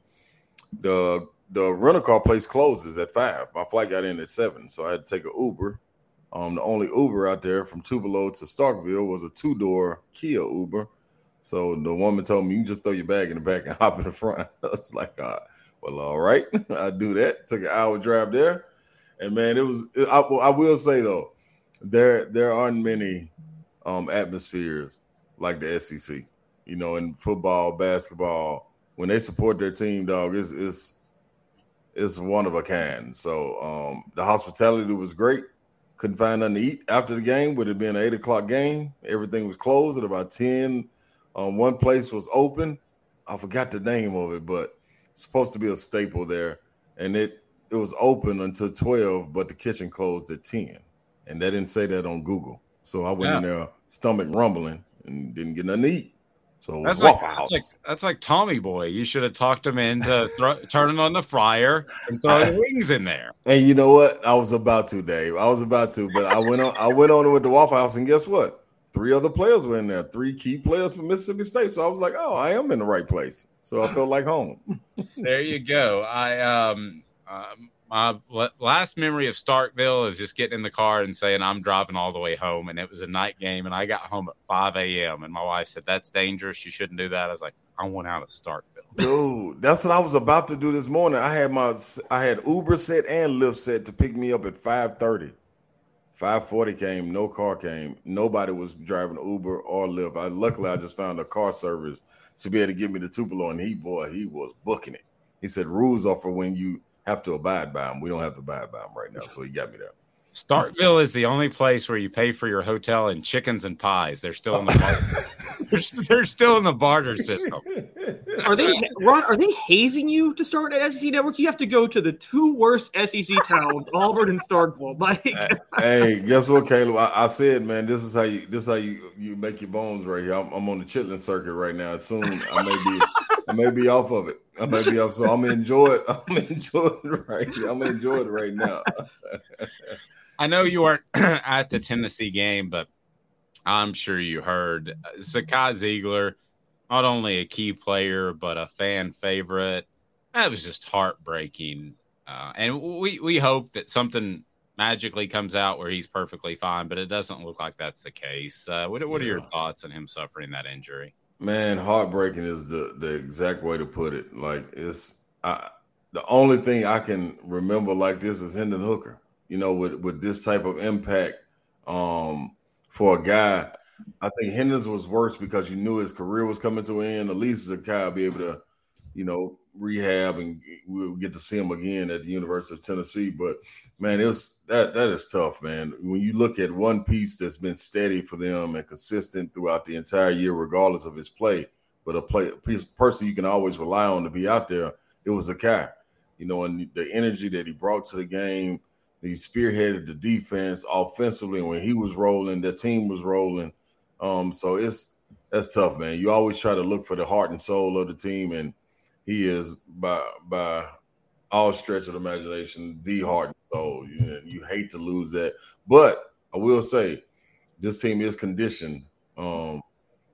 the the rental car place closes at five. My flight got in at seven, so I had to take an Uber. Um, the only Uber out there from Tupelo to Starkville was a two door Kia Uber. So the woman told me you just throw your bag in the back and [LAUGHS] hop in the front. [LAUGHS] I was like, uh, well, all right, [LAUGHS] I do that. Took an hour drive there, and man, it was. I, I will say though, there there aren't many um, atmospheres like the SEC. You know, in football, basketball, when they support their team, dog, it's it's it's one of a kind. So um, the hospitality was great. Couldn't find nothing to eat after the game. Would have been an eight o'clock game. Everything was closed at about ten. Um, one place was open. I forgot the name of it, but it's supposed to be a staple there, and it it was open until twelve, but the kitchen closed at ten, and they didn't say that on Google. So I went in there, stomach rumbling, and didn't get nothing to eat. So That's like, that's like that's like Tommy Boy. You should have talked him into throw, [LAUGHS] turning on the fryer and throwing [LAUGHS] wings in there. And you know what? I was about to, Dave. I was about to, but I went on. I went on with the Waffle House, and guess what? Three other players were in there. Three key players from Mississippi State. So I was like, "Oh, I am in the right place." So I felt like home. [LAUGHS] There you go. I um, um my last memory of Starkville is just getting in the car and saying I'm driving all the way home, and it was a night game, and I got home at 5 a.m. and my wife said that's dangerous. You shouldn't do that. I was like, I want out of Starkville. Dude, that's what I was about to do this morning. I had my I had Uber set and Lyft set to pick me up at 5:30. 540 came, no car came. Nobody was driving Uber or Lyft. I luckily I just found a car service to be able to get me to Tupelo, and he boy, he was booking it. He said rules are for when you have to abide by them. We don't have to abide by them right now, so he got me there. Starkville is the only place where you pay for your hotel and chickens and pies. They're still in the barter. [LAUGHS] they're, they're still in the barter system. Are they Ron? Are they hazing you to start at SEC Network? You have to go to the two worst SEC towns, [LAUGHS] Auburn and Starkville. Like, hey, guess what, Caleb? I, I said, man, this is how you this is how you you make your bones right here. I'm, I'm on the chitlin circuit right now. Soon I may be I may be off of it. I may be off, so I'm enjoy it. [LAUGHS] I'm gonna enjoy it right. here. I'm gonna enjoy it right now. [LAUGHS] I know you weren't [CLEARS THROAT] at the Tennessee game, but I'm sure you heard uh, Zakai Zeigler, not only a key player but a fan favorite. That was just heartbreaking, uh, and we we hope that something magically comes out where he's perfectly fine, but it doesn't look like that's the case. Uh, what, what are your thoughts on him suffering that injury? Man, heartbreaking is the the exact way to put it. Like it's I, the only thing I can remember like this is Hendon Hooker. You know, with with this type of impact um, for a guy. I think Hendon's was worse because you knew his career was coming to an end. At least Zakai be able to, you know, rehab and we'll get to see him again at the University of Tennessee. But man, it was that that is tough, man. When you look at one piece that's been steady for them and consistent throughout the entire year, regardless of his play, but a play a person you can always rely on to be out there, it was Zakai. You know, and the energy that he brought to the game, he spearheaded the defense offensively. When he was rolling, the team was rolling. Um, so it's that's tough, man. You always try to look for the heart and soul of the team, and he is by by all stretch of imagination the heart and soul. You, you hate to lose that, but I will say this team is conditioned um,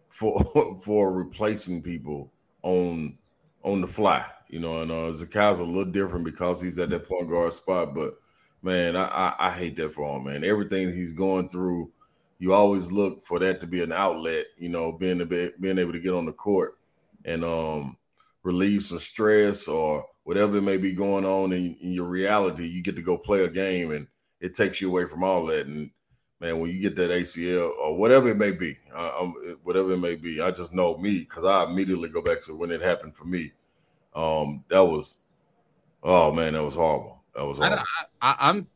for [LAUGHS] for replacing people on on the fly. You know, and uh, Zakai's a little different because he's at that point guard spot. But man, I, I, I hate that for him, man. Everything he's going through, you always look for that to be an outlet. You know, being a being able to get on the court and um relieve some stress or whatever may be going on in, in, your reality, you get to go play a game and it takes you away from all that. And man, when you get that ACL or whatever it may be, uh, whatever it may be, I just know me because I immediately go back to when it happened for me. Um, that was, oh man, that was horrible. That was horrible. I, I, I'm,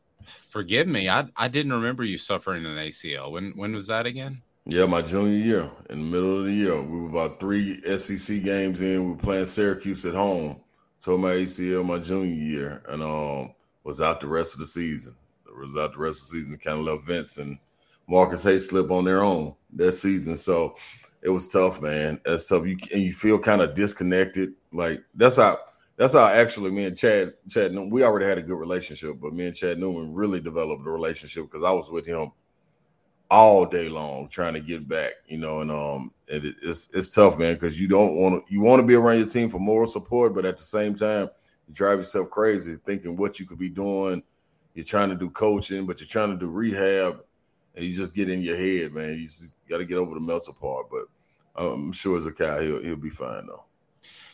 forgive me, I, I didn't remember you suffering an ACL. When when was that again? Yeah, my junior year, in the middle of the year, we were about three SEC games in. We were playing Syracuse at home. Tore my ACL my junior year, and um, was out the rest of the season. Was out the rest of the season. Kind of left Vince and Marcus Haislip on their own that season. So it was tough, man. That's tough. You and you feel kind of disconnected. Like that's how that's how actually me and Chad Chad we already had a good relationship, but me and Chad Newman really developed a relationship because I was with him all day long trying to get back, you know, and um, it, it's it's tough, man, because you don't want to you want to be around your team for moral support, but at the same time, you drive yourself crazy thinking what you could be doing. You're trying to do coaching, but you're trying to do rehab, and you just get in your head, man. You just got to get over the melts part, But I'm sure as a guy, he'll he'll be fine though.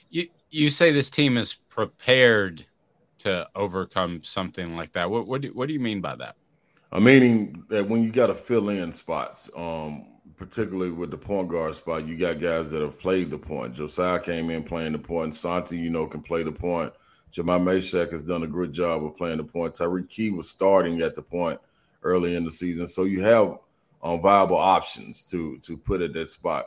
You you say this team is prepared to overcome something like that. What what do, what do you mean by that? I'm meaning that when you got to fill in spots, um, particularly with the point guard spot, you got guys that have played the point. Josiah came in playing the point. Santi, you know, can play the point. Jahmai Mashack has done a good job of playing the point. Tyreke Key was starting at the point early in the season, so you have um, viable options to to put at that spot,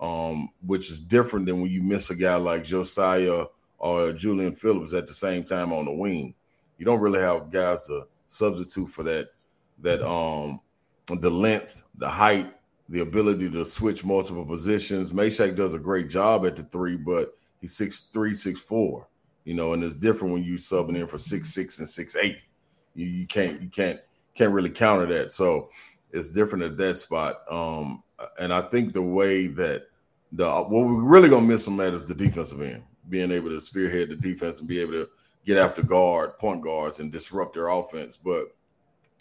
um, which is different than when you miss a guy like Josiah or Julian Phillips at the same time on the wing. You don't really have guys to substitute for that that um the length, the height, the ability to switch multiple positions. Mashack does a great job at the three, but he's six three, six four. You know, and it's different when you subbing in for six six and six eight. You, you can't you can't can't really counter that. So it's different at that spot. Um, and I think the way that the what we're really gonna miss him at is the defensive end, being able to spearhead the defense and be able to get after guard, point guards, and disrupt their offense. But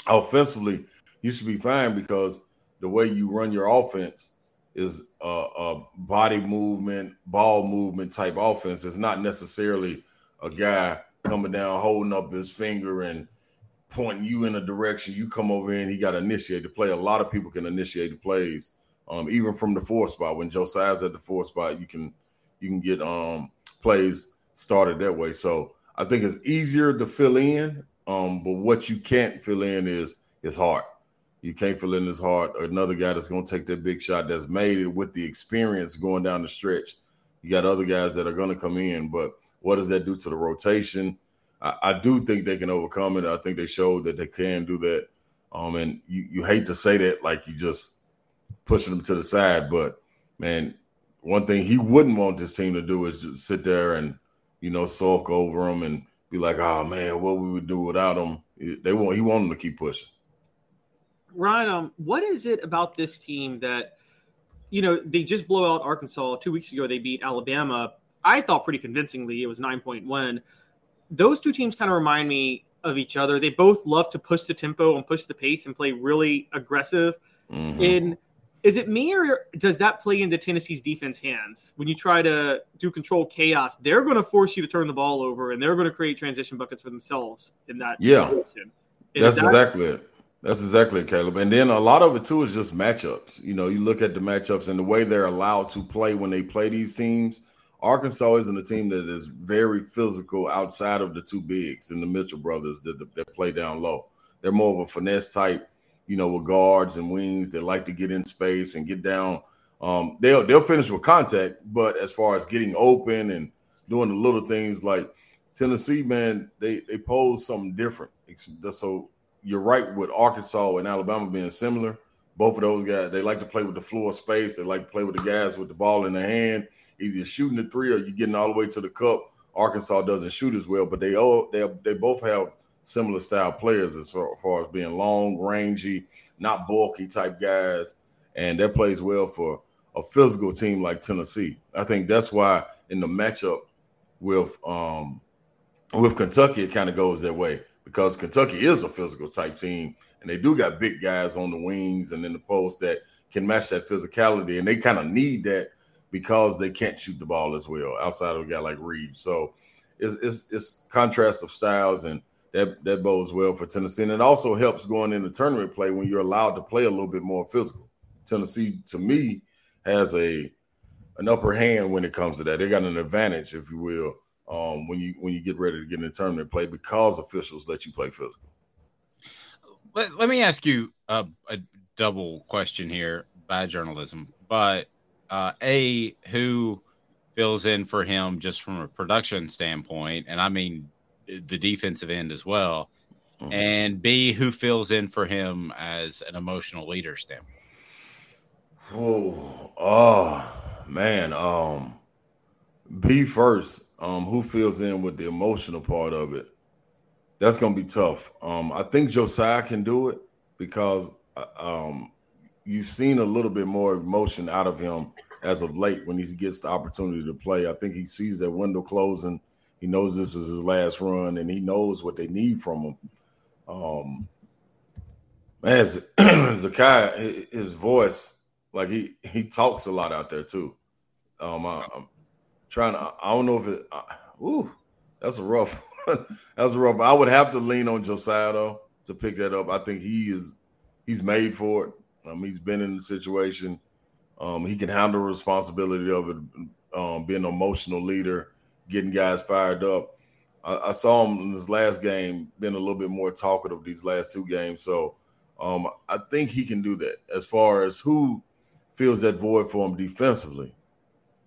offensively, you should be fine because the way you run your offense is a, a, body movement, ball movement type offense. It's not necessarily a guy coming down, holding up his finger and pointing you in a direction. You come over in, he got to initiate the play. A lot of people can initiate the plays, um, even from the four spot. When Josiah's at the four spot, you can you can get um, plays started that way. So I think it's easier to fill in um, but what you can't fill in is his heart. You can't fill in his heart. Another guy that's going to take that big shot that's made it with the experience going down the stretch. You got other guys that are going to come in, but what does that do to the rotation? I, I, do think they can overcome it. I think they showed that they can do that. Um, and you, you hate to say that like you just pushing them to the side, but man, one thing he wouldn't want this team to do is just sit there and you know sulk over them and be like, oh man, what we would do without him. They want he want them to keep pushing. Ron, um, what is it about this team that you know they just blow out Arkansas two weeks ago? They beat Alabama. I thought pretty convincingly. It was nine point one. Those two teams kind of remind me of each other. They both love to push the tempo and push the pace and play really aggressive. Mhm. And is it me or does that play into Tennessee's defense hands? When you try to do control chaos, they're going to force you to turn the ball over and they're going to create transition buckets for themselves in that Yeah. situation. That's that- exactly it. That's exactly it, Caleb. And then a lot of it too is just matchups. You know, you look at the matchups and the way they're allowed to play when they play these teams. Arkansas isn't a team that is very physical outside of the two bigs and the Mitchell brothers that, that play down low. They're more of a finesse type, you know, with guards and wings that like to get in space and get down. Um, they'll they'll finish with contact, but as far as getting open and doing the little things like Tennessee, man, they they pose something different. So you're right with Arkansas and Alabama being similar. Both of those guys, they like to play with the floor space. They like to play with the guys with the ball in the hand, either shooting the three or you're getting all the way to the cup. Arkansas doesn't shoot as well, but they all they they both have similar style players as far, as being long, rangy, not bulky type guys, and that plays well for a physical team like Tennessee. I think that's why in the matchup with um with Kentucky it kind of goes that way because Kentucky is a physical type team and they do got big guys on the wings and in the post that can match that physicality and they kind of need that because they can't shoot the ball as well outside of a guy like Reeves. So it's it's, it's contrast of styles and that that bodes well for Tennessee and it also helps going into tournament play when you're allowed to play a little bit more physical. Tennessee to me has a an upper hand when it comes to that. They got an advantage, if you will, um, when you when you get ready to get into tournament play because officials let you play physical. Let, let me ask you a, a double question here, by journalism. But uh, A, who fills in for him just from a production standpoint? And I mean the defensive end as well. And B, who fills in for him as an emotional leader standpoint? Oh, oh man. Um, B first. Um, who fills in with the emotional part of it? That's gonna be tough. Um, I think Josiah can do it because uh, um, you've seen a little bit more emotion out of him as of late when he gets the opportunity to play. I think he sees that window closing. He knows this is his last run, and he knows what they need from him. Um, man, [CLEARS THROAT] Zakai, his voice, like he he talks a lot out there too. Um, I, am trying to. I don't know if it. Uh, ooh, that's a rough. [LAUGHS] that's a rough. I would have to lean on Josiah though to pick that up. I think he is. He's made for it. Um, he's been in the situation. Um, he can handle the responsibility of it. Um, being an emotional leader, getting guys fired up. I, I saw him in this last game, been a little bit more talkative these last two games. So um, I think he can do that. As far as who fills that void for him defensively,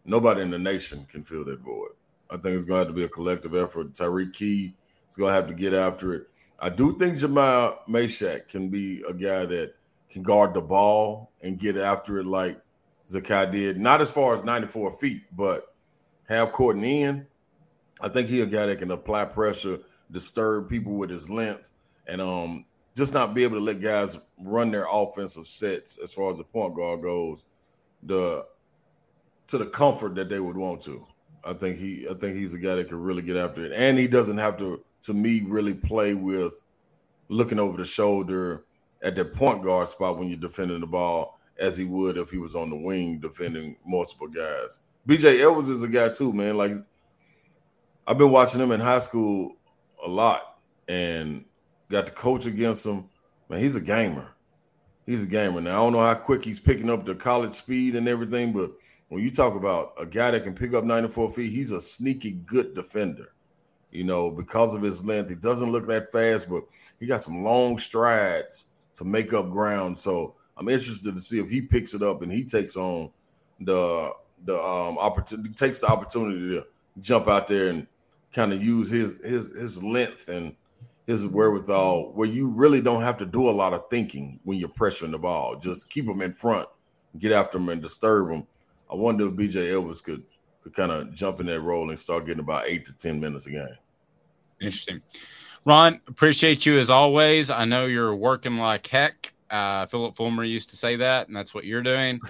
nobody in the nation can fill that void. I think it's going to have to be a collective effort. Tyreke Key is going to have to get after it. I do think Jahmai Mashack can be a guy that can guard the ball and get after it like Zakai did. Not as far as 94 feet, but have court and in. I think he a guy that can apply pressure, disturb people with his length, and um just not be able to let guys run their offensive sets as far as the point guard goes, the to the comfort that they would want to. I think he I think he's a guy that can really get after it. And he doesn't have to to me really play with looking over the shoulder at the point guard spot when you're defending the ball as he would if he was on the wing defending multiple guys. BJ Edwards is a guy too, man. Like I've been watching him in high school a lot and got to coach against him. Man, he's a gamer. He's a gamer. Now I don't know how quick he's picking up the college speed and everything, but when you talk about a guy that can pick up 94 feet, he's a sneaky good defender. You know, because of his length, he doesn't look that fast, but he got some long strides to make up ground. So I'm interested to see if he picks it up and he takes on the the um opportunity takes the opportunity to jump out there and kind of use his his his length and his wherewithal where you really don't have to do a lot of thinking when you're pressuring the ball. Just keep them in front, get after them and disturb them. I wonder if BJ Edwards could could kind of jump in that role and start getting about eight to ten minutes a game. Interesting. Ron, appreciate you as always. I know you're working like heck. Uh, Phillip Fulmer used to say that, and that's what you're doing.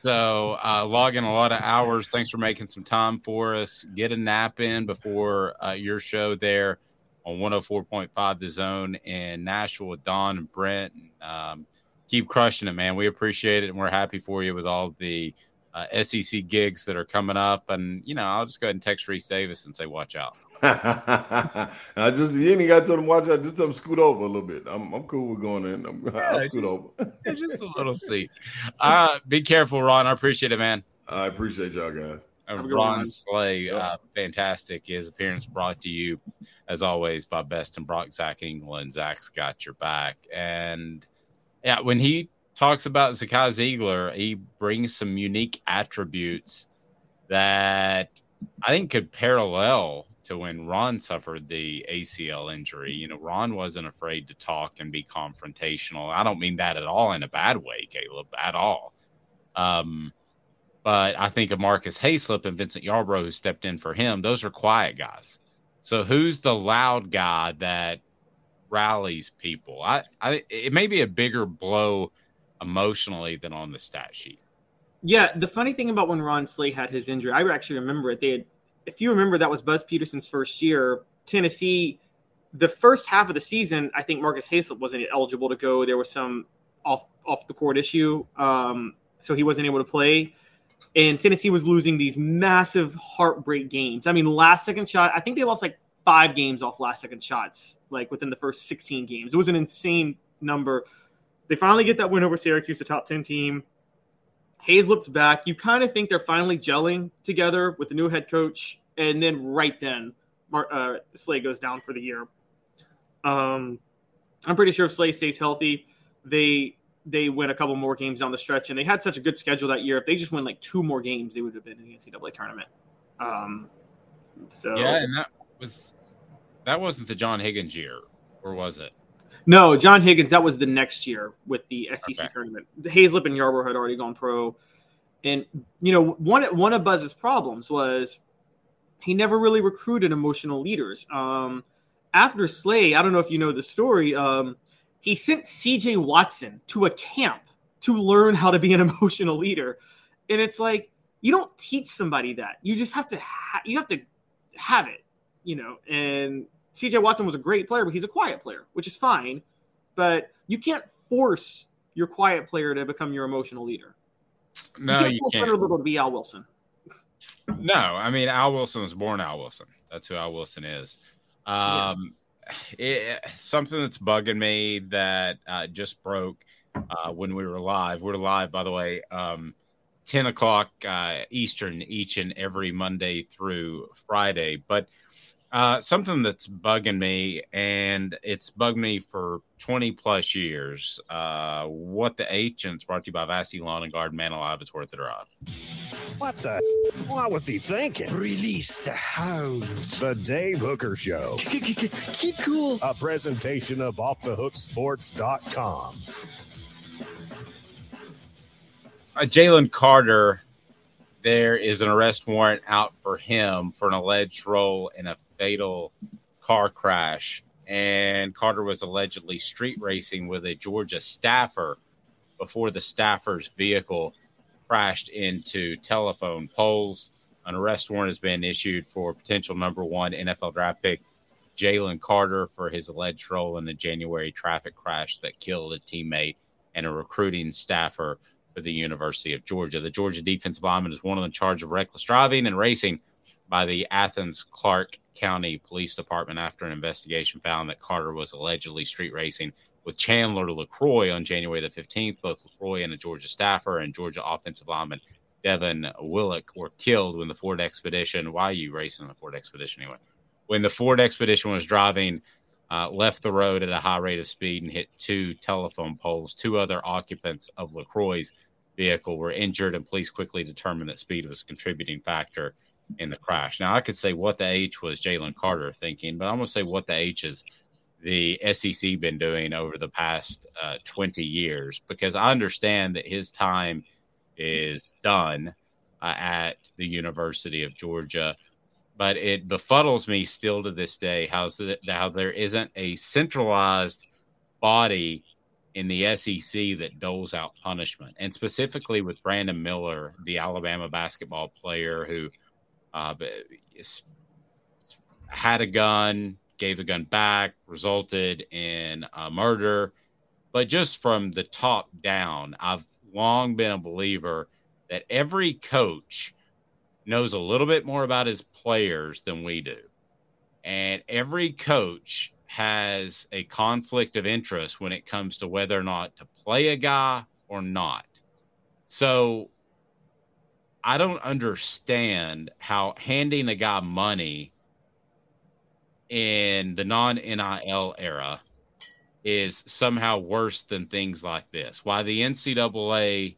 So, uh, logging a lot of hours. Thanks for making some time for us. Get a nap in before uh, your show there on 104.5 The Zone in Nashville with Don and Brent. Um, keep crushing it, man. We appreciate it, and we're happy for you with all the uh, SEC gigs that are coming up. And you know, I'll just go ahead and text Rece Davis and say, "Watch out." [LAUGHS] I just you ain't got to tell them watch out. Just tell them scoot over a little bit. I'm I'm cool with going in. I'm, [LAUGHS] Yeah, I'll scoot just- over. [LAUGHS] just a little seat. Uh, be careful, Ron. I appreciate it, man. I appreciate y'all guys. Uh, Have a good one, Ron man. Slay, uh, fantastic. His appearance brought to you, as always, by Best and Brock Zach England. Zach's got your back. And yeah, when he talks about Zakai Zeigler, he brings some unique attributes that I think could parallel to when Ron suffered the ACL injury. You know, Ron wasn't afraid to talk and be confrontational. I don't mean that at all in a bad way, Caleb, at all. Um, but I think of Marcus Haislip and Vincent Yarbrough, who stepped in for him. Those are quiet guys. So who's the loud guy that rallies people? I, I it may be a bigger blow emotionally than on the stat sheet. Yeah, the funny thing about when Ron Slay had his injury, I actually remember it. They had, if you remember, that was Buzz Peterson's first year. Tennessee, the first half of the season, I think Marcus Haislip wasn't eligible to go. There was some off off the court issue, um, so he wasn't able to play. And Tennessee was losing these massive heartbreak games. I mean, last second shot. I think they lost like five games off last second shots, like within the first 16 games. It was an insane number. They finally get that win over Syracuse, the top 10 team. Hayes looks back. You kind of think they're finally gelling together with the new head coach, and then right then, Mar- uh, Slay goes down for the year. Um, I'm pretty sure if Slay stays healthy, they they win a couple more games down the stretch, and they had such a good schedule that year. If they just win like two more games, they would have been in the NCAA tournament. Um, so Yeah, and that was that wasn't the John Higgins year, or was it? No, John Higgins. That was the next year with the SEC Okay. tournament. Haislip and Yarbrough had already gone pro, and you know one one of Buzz's problems was he never really recruited emotional leaders. Um, after Slay, I don't know if you know the story. Um, he sent C.J. Watson to a camp to learn how to be an [LAUGHS] emotional leader, and it's like you don't teach somebody that. You just have to ha- you have to have it, you know. And CJ Watson was a great player, but he's a quiet player, which is fine. But you can't force your quiet player to become your emotional leader. No, can't you can't. Little to be Al Wilson. No, I mean Al Wilson was born Al Wilson. That's who Al Wilson is. Um, it, something that's bugging me that uh, just broke uh, when we were live. We're live, by the way, um, ten o'clock uh, Eastern each and every Monday through Friday. But uh, something that's bugging me, and it's bugged me for twenty plus years. Uh, what the agents brought to you by Vassy Lawn and Garden Man Alive. It's worth it or up. What the? What was he thinking? Release the hounds. The Dave Hooker Show. Keep cool. A presentation of OffTheHookSports.com. uh, Jalen Carter, there is an arrest warrant out for him for an alleged role in a fatal car crash. And Carter was allegedly street racing with a Georgia staffer before the staffer's vehicle crashed into telephone poles. An arrest warrant has been issued for potential number one NFL draft pick Jalen Carter for his alleged role in the January traffic crash that killed a teammate and a recruiting staffer for the University of Georgia. The Georgia defensive lineman is one of the charge of reckless driving and racing by the Athens Clarke County Police Department after an investigation found that Carter was allegedly street racing with Chandler LeCroy on January the 15th. Both LeCroy and a Georgia staffer and Georgia offensive lineman Devin Willock were killed when the Ford Expedition. Why are you racing the Ford Expedition anyway? When the Ford Expedition was driving, uh, left the road at a high rate of speed and hit two telephone poles. Two other occupants of LeCroy's vehicle were injured, and police quickly determined that speed was a contributing factor in the crash. Now, I could say what the H was Jalen Carter thinking, but I'm going to say what the H is the SEC been doing over the past uh, 20 years because I understand that his time is done uh, at the University of Georgia, but it befuddles me still to this day how, how there isn't a centralized body in the SEC that doles out punishment, and specifically with Brandon Miller, the Alabama basketball player who uh, is- had a gun, gave the gun back, resulted in a murder. But just from the top down, I've long been a believer that every coach knows a little bit more about his players than we do. And every coach has a conflict of interest when it comes to whether or not to play a guy or not. So I don't understand how handing a guy money in the non NIL era is somehow worse than things like this. Why the NCAA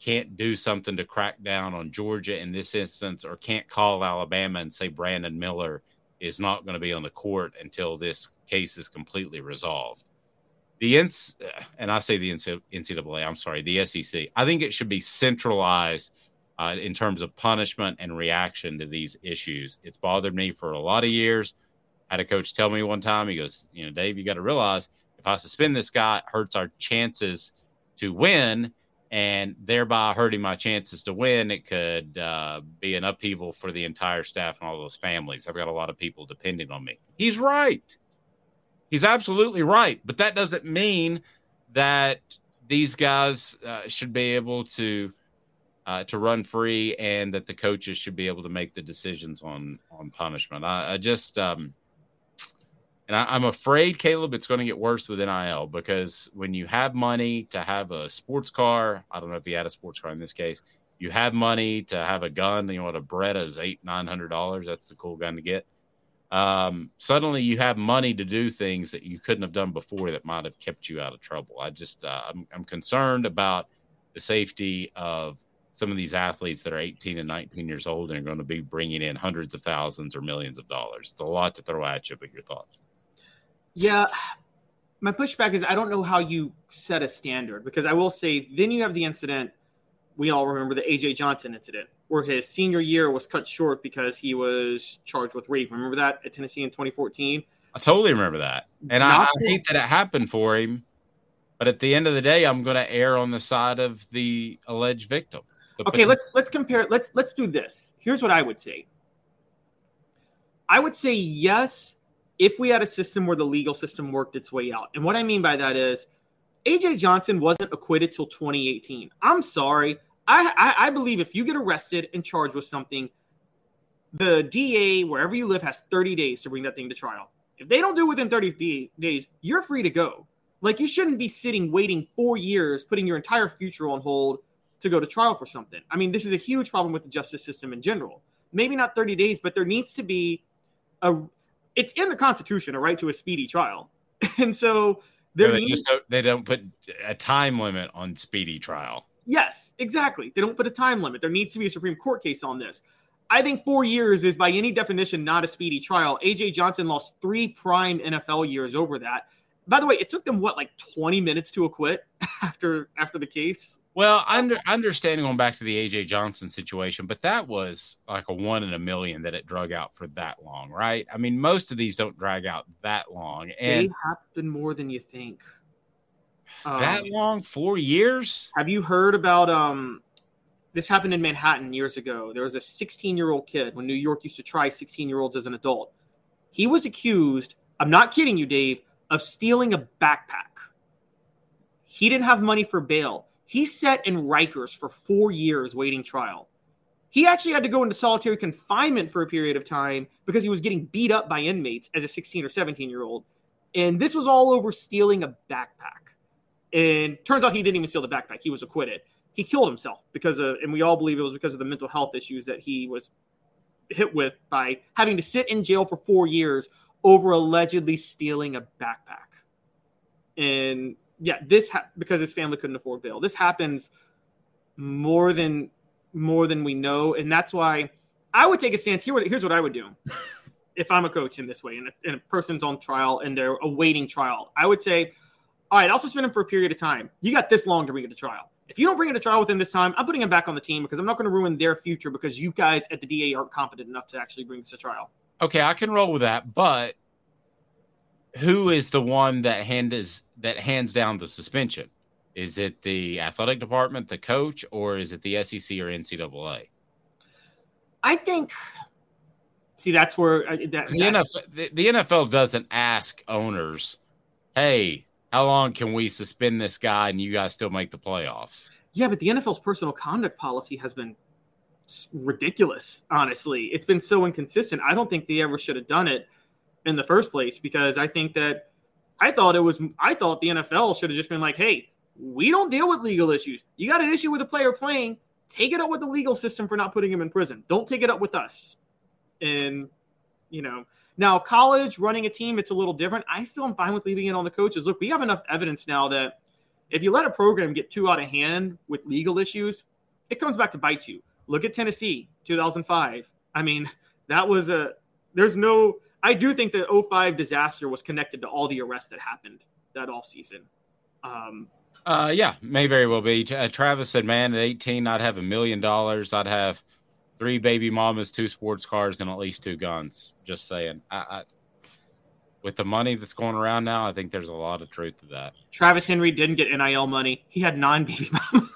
can't do something to crack down on Georgia in this instance, or can't call Alabama and say Brandon Miller is not going to be on the court until this case is completely resolved. The and I say the NCAA, I'm sorry, the SEC. I think it should be centralized uh, in terms of punishment and reaction to these issues. It's bothered me for a lot of years. I had a coach tell me one time, he goes, you know, Dave, you got to realize if I suspend this guy, it hurts our chances to win and thereby hurting my chances to win. It could uh, be an upheaval for the entire staff and all those families. I've got a lot of people depending on me. He's right. He's absolutely right. But that doesn't mean that these guys uh, should be able to uh, to run free and that the coaches should be able to make the decisions on on punishment. I, I just um, and I, am afraid, Caleb, it's going to get worse with NIL because when you have money to have a sports car, I don't know if you had a sports car in this case, you have money to have a gun. You know what a Beretta is eight nine hundred dollars. That's the cool gun to get. Um, suddenly, you have money to do things that you couldn't have done before that might have kept you out of trouble. I just uh, I'm, I'm concerned about the safety of some of these athletes that are 18 and 19 years old and are going to be bringing in hundreds of thousands or millions of dollars. It's a lot to throw at you, but your thoughts? Yeah, my pushback is I don't know how you set a standard because I will say then you have the incident we all remember the AJ Johnson incident where his senior year was cut short because he was charged with rape. Remember that at Tennessee in 2014? I totally remember that. And I, I hate that it happened for him. But at the end of the day, I'm going to err on the side of the alleged victim. Okay, let's let's compare. Let's let's do this. Here's what I would say. I would say yes if we had a system where the legal system worked its way out. And what I mean by that is AJ Johnson wasn't acquitted till 2018. I'm sorry. I, I, I believe if you get arrested and charged with something, the DA, wherever you live, has 30 days to bring that thing to trial. If they don't do it within 30 days, you're free to go. Like you shouldn't be sitting waiting four years, putting your entire future on hold to go to trial for something. I mean, this is a huge problem with the justice system in general. Maybe not 30 days, but there needs to be a it's in the Constitution a right to a speedy trial. [LAUGHS] And so there they just don't, they don't put a time limit on speedy trial. Yes, exactly. They don't put a time limit. There needs to be a Supreme Court case on this. I think four years is by any definition not a speedy trial. AJ Johnson lost three prime NFL years over that. By the way, it took them what like 20 minutes to acquit [LAUGHS] after after the case. Well, under understanding going back to the AJ Johnson situation, but that was like a one in a million that it drug out for that long, right? I mean, most of these don't drag out that long, and they happen more than you think. That um, long, four years? Have you heard about um? This happened in Manhattan years ago. There was a 16 year old kid when New York used to try 16 year olds as an adult. He was accused. I'm not kidding you, Dave of stealing a backpack. He didn't have money for bail. He sat in Rikers for four years waiting trial. He actually had to go into solitary confinement for a period of time because he was getting beat up by inmates as a 16 or 17 year old. And this was all over stealing a backpack. And turns out he didn't even steal the backpack. He was acquitted. He killed himself because of, and we all believe it was because of the mental health issues that he was hit with by having to sit in jail for four years over allegedly stealing a backpack. And yeah, this ha- because his family couldn't afford bail. This happens more than more than we know, and that's why I would take a stance. Here, here's what I would do [LAUGHS] if I'm a coach in this way, and a, and a person's on trial and they're awaiting trial. I would say, all right, I'll suspend him for a period of time. You got this long to bring it to trial. If you don't bring it to trial within this time, I'm putting him back on the team because I'm not going to ruin their future because you guys at the DA aren't competent enough to actually bring this to trial okay, I can roll with that, but who is the one that hands that hands down the suspension? Is it the athletic department, the coach, or is it the SEC or NCAA? I think See, that's where uh, that, the, NFL, the, the NFL doesn't ask owners, "Hey, how long can we suspend this guy and you guys still make the playoffs?" Yeah, but the NFL's personal conduct policy has been ridiculous. Honestly, it's been so inconsistent. I don't think they ever should have done it in the first place because I think that I thought it was I thought the NFL should have just been like, "Hey, we don't deal with legal issues. You got an issue with a player playing, take it up with the legal system for not putting him in prison. Don't take it up with us." And you know, now college running a team, it's a little different. I still am fine with leaving it on the coaches. Look, we have enough evidence now that if you let a program get too out of hand with legal issues, it comes back to bite you. Look at Tennessee, 2005. I mean, that was a there's no I do think the 05 disaster was connected to all the arrests that happened that all season. Um, uh, yeah, may very well be. Uh, Travis said, "Man, at 18, I'd have a million dollars. I'd have three baby mamas, two sports cars, and at least two guns." Just saying. I, I, with the money that's going around now, I think there's a lot of truth to that. Travis Henry didn't get NIL money. He had nine [LAUGHS] baby mamas.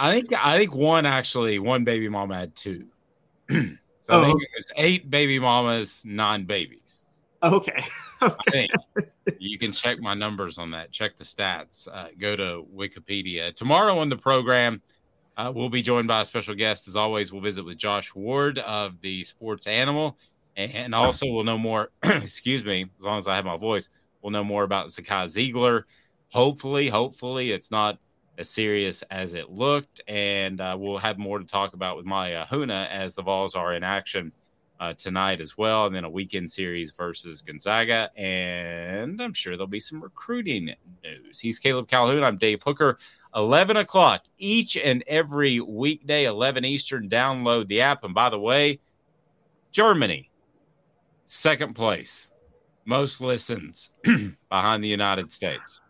I think I think one actually one baby mama had two. [CLEARS THROAT] so oh. I think it was eight baby mamas, nine babies. Okay. [LAUGHS] okay. you can check my numbers on that. Check the stats. Uh, go to Wikipedia. Tomorrow on the program, uh, we'll be joined by a special guest. As always, we'll visit with Josh Ward of the Sports Animal, and also we'll know more. [CLEARS THROAT] excuse me, as long as I have my voice, we'll know more about Zakai Zeigler. Hopefully, hopefully it's not as serious as it looked, and uh, we'll have more to talk about with Maya Huna as the Vols are in action uh, tonight as well, and then a weekend series versus Gonzaga. And I'm sure there'll be some recruiting news. He's Caleb Calhoun. I'm Dave Hooker. 11 o'clock each and every weekday, 11 Eastern. Download the app. And by the way, Germany, second place, most listens [CLEARS THROAT] behind the United States.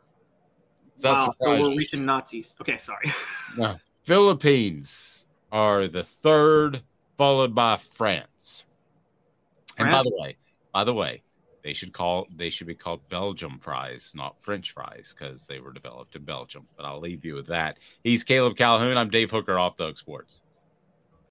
Wow, so we're reaching Nazis. Okay, sorry. [LAUGHS] no, Philippines are the third, followed by France. And by the way, by the way, they should call they should be called Belgium fries, not French fries, because they were developed in Belgium. But I'll leave you with that. He's Caleb Calhoun. I'm Dave Hooker off Doug Sports.